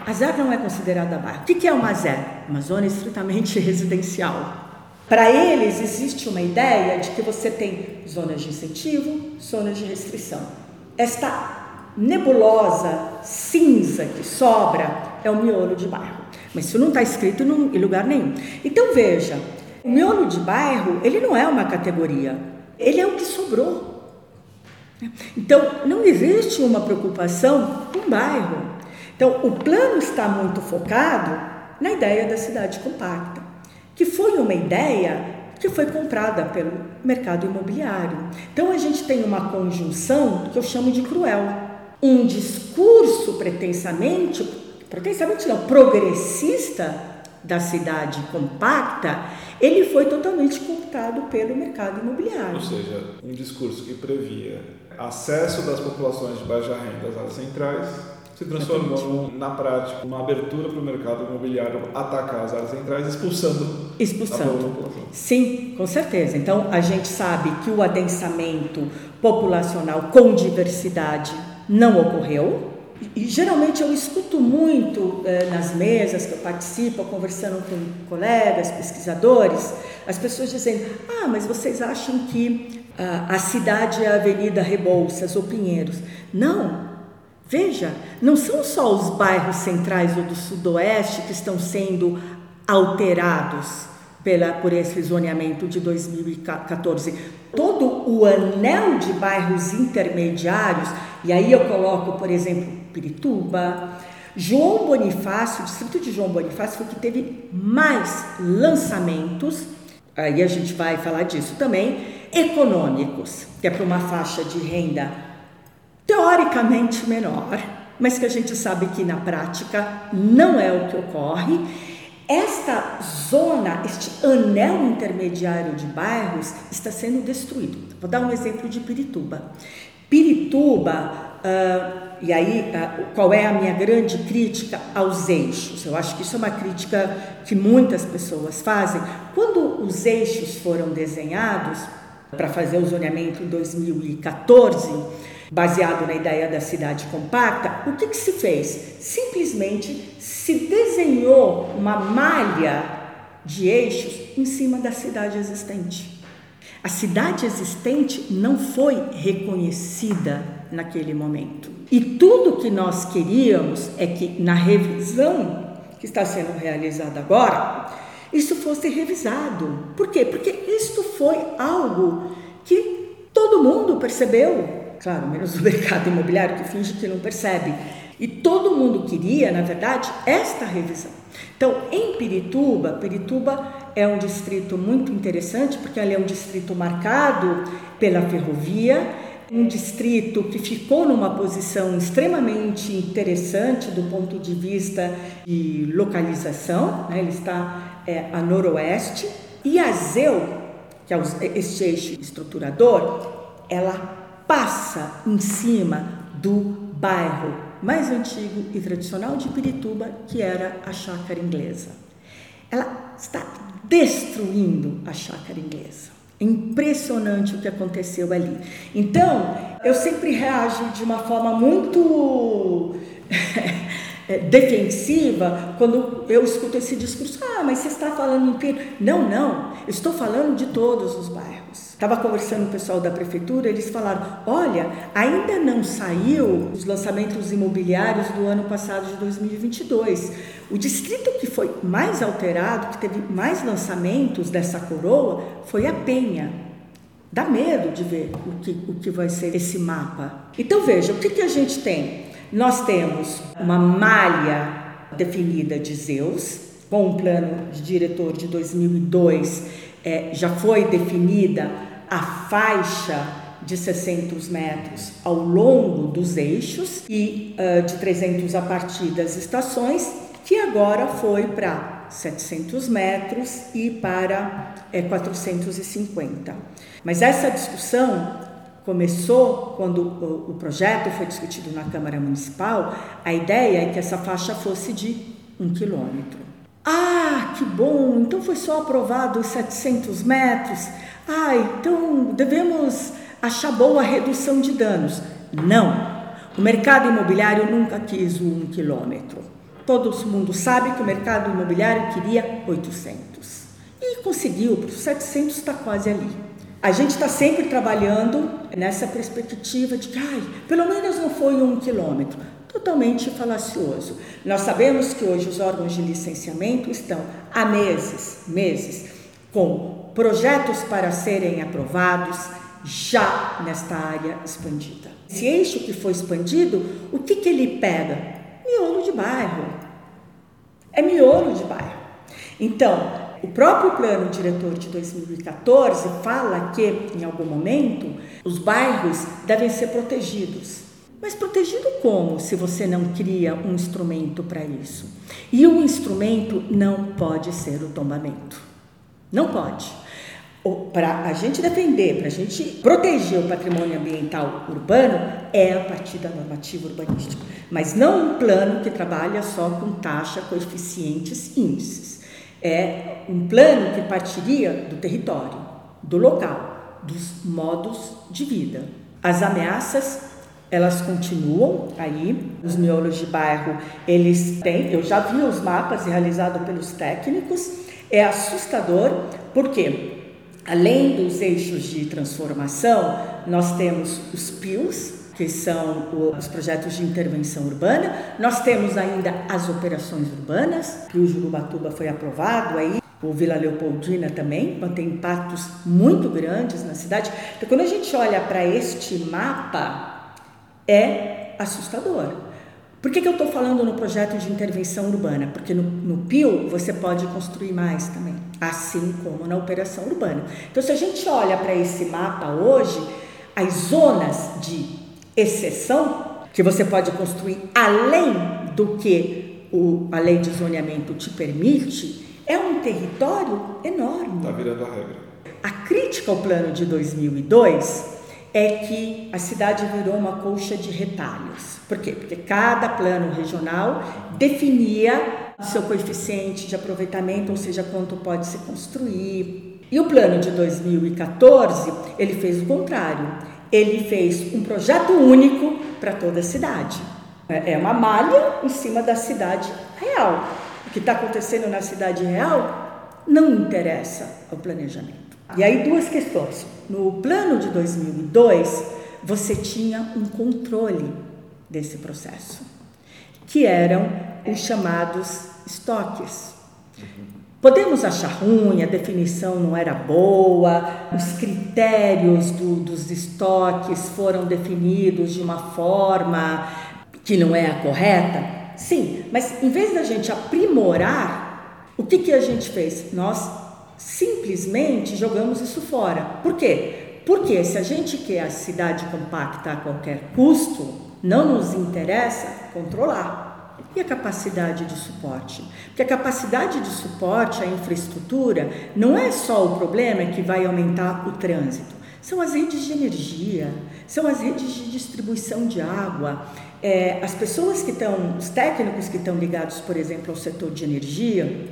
A ZER não é considerada bairro. O que é uma ZER? Uma zona estritamente residencial. Para eles, existe uma ideia de que você tem zonas de incentivo, zonas de restrição. Esta nebulosa cinza que sobra é o miolo de bairro. Mas isso não está escrito em lugar nenhum. Então veja, o miolo de bairro, ele não é uma categoria, ele é o que sobrou. Então, não existe uma preocupação com bairro. Então, o plano está muito focado na ideia da cidade compacta, que foi uma ideia que foi comprada pelo mercado imobiliário. Então, a gente tem uma conjunção que eu chamo de cruel. Um discurso pretensamente, pretensamente não, progressista da cidade compacta, ele foi totalmente cooptado pelo mercado imobiliário. Ou seja, um discurso que previa acesso das populações de baixa renda às áreas centrais se transformou na prática uma abertura para o mercado imobiliário atacar as áreas centrais, expulsando, expulsando. Sim, com certeza. Então a gente sabe que o adensamento populacional com diversidade não ocorreu. E geralmente eu escuto muito eh, nas mesas que eu participo, conversando com colegas, pesquisadores, as pessoas dizendo: Ah, mas vocês acham que a, a cidade é a Avenida Rebouças ou Pinheiros. Não. Veja, não são só os bairros centrais ou do sudoeste que estão sendo alterados pela, por esse zoneamento de 2014. Todo o anel de bairros intermediários, e aí eu coloco, por exemplo, Pirituba, João Bonifácio, o distrito de João Bonifácio foi o que teve mais lançamentos, aí a gente vai falar disso também, econômicos, que é para uma faixa de renda teoricamente menor, mas que a gente sabe que na prática não é o que ocorre. Esta zona, este anel intermediário de bairros está sendo destruído. Vou dar um exemplo de Pirituba. Pirituba, uh, e aí qual é a minha grande crítica aos eixos? Eu acho que isso é uma crítica que muitas pessoas fazem. Quando os eixos foram desenhados, para fazer o zoneamento em 2014, baseado na ideia da cidade compacta, o que, que se fez? Simplesmente se desenhou uma malha de eixos em cima da cidade existente. A cidade existente não foi reconhecida naquele momento. E tudo que nós queríamos é que na revisão que está sendo realizada agora, isso fosse revisado. Por quê? Porque isto foi algo que todo mundo percebeu, claro, menos o mercado imobiliário que finge que não percebe. E todo mundo queria, na verdade, esta revisão. Então, em Pirituba, Pirituba é um distrito muito interessante porque ele é um distrito marcado pela ferrovia, um distrito que ficou numa posição extremamente interessante do ponto de vista de localização, né? ele está é, a noroeste, e a ZEU, que é este eixo estruturador, ela passa em cima do bairro mais antigo e tradicional de Pirituba, que era a chácara inglesa. Ela está destruindo a chácara inglesa. Impressionante o que aconteceu ali. Então, eu sempre reajo de uma forma muito é, defensiva quando eu escuto esse discurso. Ah, mas você está falando inteiro. Não, não. Eu estou falando de todos os bairros. Estava conversando com o pessoal da prefeitura, eles falaram: olha, ainda não saiu os lançamentos imobiliários do ano passado de 2022. O distrito que foi mais alterado, que teve mais lançamentos dessa coroa, foi a Penha. Dá medo de ver o que, o que vai ser esse mapa. Então veja, o que, que a gente tem? Nós temos uma malha definida de Zeus, com o plano de diretor de 2002, é, já foi definida a faixa de 600 metros ao longo dos eixos e uh, de 300 a partir das estações, que agora foi para 700 metros e para é, 450. Mas essa discussão começou quando o, projeto foi discutido na Câmara Municipal, a ideia é que essa faixa fosse de um quilômetro. Ah, que bom! Então foi só aprovado os 700 metros. Ah, então devemos achar boa a redução de danos. Não! O mercado imobiliário nunca quis o um quilômetro. Todo mundo sabe que o mercado imobiliário queria 800. E conseguiu, porque 700 está quase ali. A gente está sempre trabalhando nessa perspectiva de que, ai, pelo menos não foi um quilômetro. Totalmente falacioso. Nós sabemos que hoje os órgãos de licenciamento estão há meses, meses, com projetos para serem aprovados já nesta área expandida. Esse eixo que foi expandido, o que, que ele pega? Miolo de bairro. É miolo de bairro. Então, o próprio plano diretor de 2014 fala que, em algum momento, os bairros devem ser protegidos. Mas protegido como se você não cria um instrumento para isso? E o instrumento não pode ser o tombamento. Não pode. Para a gente defender, para a gente proteger o patrimônio ambiental urbano, é a partir da normativa urbanística. Mas não um plano que trabalha só com taxa, coeficientes, índices. É um plano que partiria do território, do local, dos modos de vida. As ameaças elas continuam aí. Os miolos de bairro, eles têm, eu já vi os mapas realizados pelos técnicos, é assustador, porque além dos eixos de transformação, nós temos os PIOs, que são os projetos de intervenção urbana. Nós temos ainda as operações urbanas, que o Jurubatuba foi aprovado aí, o Vila Leopoldina também, tem impactos muito grandes na cidade. Então, quando a gente olha para este mapa, é assustador. Por que, que eu estou falando no projeto de intervenção urbana? Porque no, no PIO você pode construir mais também, assim como na operação urbana. Então, se a gente olha para esse mapa hoje, as zonas de exceção, que você pode construir além do que o, a lei de zoneamento te permite, é um território enorme. Está virando a regra. A crítica ao plano de 2002 é que a cidade virou uma colcha de retalhos. Por quê? Porque cada plano regional definia o seu coeficiente de aproveitamento, ou seja, quanto pode se construir. E o plano de 2014, ele fez o contrário ele fez um projeto único para toda a cidade. É, uma malha em cima da cidade real. O que está acontecendo na cidade real não interessa ao planejamento. E aí, duas questões. No plano de 2002, você tinha um controle desse processo, que eram os chamados estoques. Podemos achar ruim, a definição não era boa, os critérios do, dos estoques foram definidos de uma forma que não é a correta? Sim, mas em vez da gente aprimorar, o que, que a gente fez? Nós simplesmente jogamos isso fora. Por quê? Porque se a gente quer a cidade compacta a qualquer custo, não nos interessa controlar. E a capacidade de suporte? Porque a capacidade de suporte à infraestrutura não é só o problema que vai aumentar o trânsito, são as redes de energia, são as redes de distribuição de água. É, as pessoas que estão, os técnicos que estão ligados, por exemplo, ao setor de energia,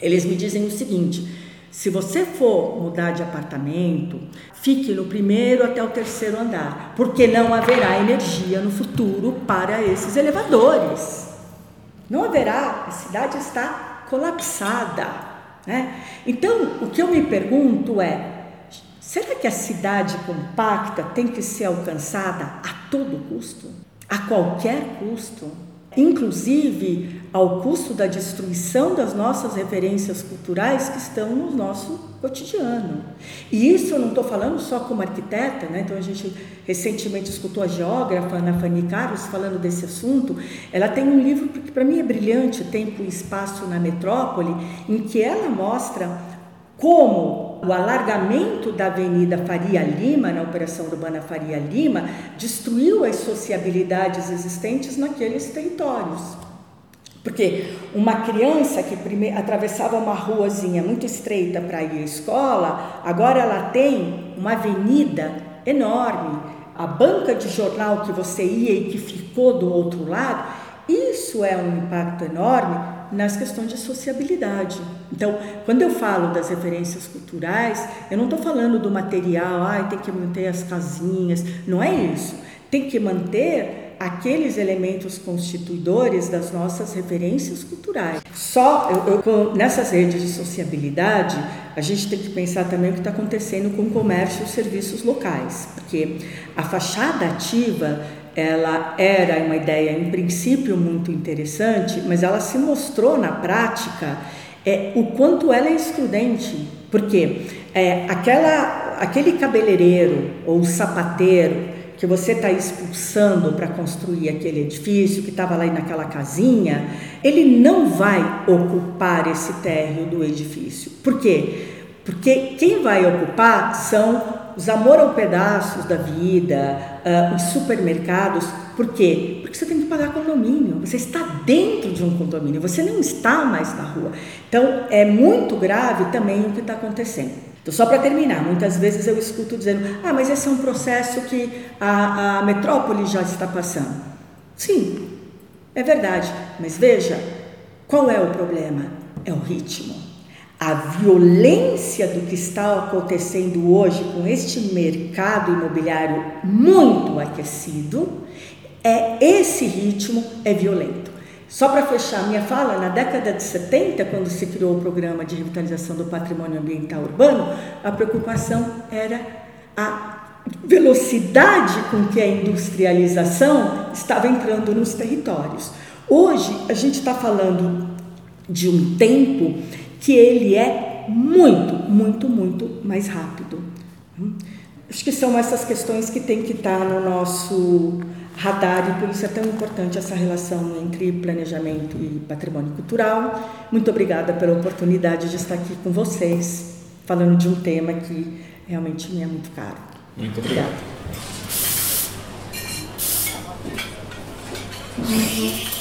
eles me dizem o seguinte: se você for mudar de apartamento, fique no primeiro até o terceiro andar, porque não haverá energia no futuro para esses elevadores. Não haverá, a cidade está colapsada. Né? Então, o que eu me pergunto é: será que a cidade compacta tem que ser alcançada a todo custo? A qualquer custo? Inclusive ao custo da destruição das nossas referências culturais que estão no nosso cotidiano. E isso eu não estou falando só como arquiteta, né? então a gente recentemente escutou a geógrafa Ana Fanny Carlos falando desse assunto. Ela tem um livro que para mim é brilhante, Tempo e Espaço na Metrópole, em que ela mostra como o alargamento da Avenida Faria Lima, na Operação Urbana Faria Lima, destruiu as sociabilidades existentes naqueles territórios. Porque uma criança que primeiro atravessava uma ruazinha muito estreita para ir à escola, agora ela tem uma avenida enorme. A banca de jornal que você ia e que ficou do outro lado, isso é um impacto enorme nas questões de sociabilidade. Então, quando eu falo das referências culturais, eu não estou falando do material, ah, tem que manter as casinhas, não é isso. Tem que manter aqueles elementos constituidores das nossas referências culturais. Só eu, eu, nessas redes de sociabilidade, a gente tem que pensar também o que está acontecendo com o comércio e os serviços locais, porque a fachada ativa ela era uma ideia em princípio muito interessante, mas ela se mostrou na prática é, o quanto ela é excludente, porque é, aquela, aquele cabeleireiro ou sapateiro que você está expulsando para construir aquele edifício que estava lá naquela casinha, ele não vai ocupar esse térreo do edifício. Por quê? Porque quem vai ocupar são os amor ao pedaços da vida, uh, os supermercados. Por quê? Porque você tem que pagar condomínio. Você está dentro de um condomínio, você não está mais na rua. Então, é muito grave também o que está acontecendo. Então, só para terminar, muitas vezes eu escuto dizendo: ah, mas esse é um processo que a, a metrópole já está passando. Sim, é verdade, mas veja, qual é o problema? É o ritmo a violência do que está acontecendo hoje com este mercado imobiliário muito aquecido, é esse ritmo é violento. Só para fechar minha fala, na década de 70, quando se criou o programa de revitalização do patrimônio ambiental urbano, a preocupação era a velocidade com que a industrialização estava entrando nos territórios. Hoje, a gente está falando de um tempo que ele é muito, muito, muito mais rápido. Acho que são essas questões que tem que estar no nosso radar e por isso é tão importante essa relação entre planejamento e patrimônio cultural. Muito obrigada pela oportunidade de estar aqui com vocês, falando de um tema que realmente me é muito caro. Muito obrigada. obrigada.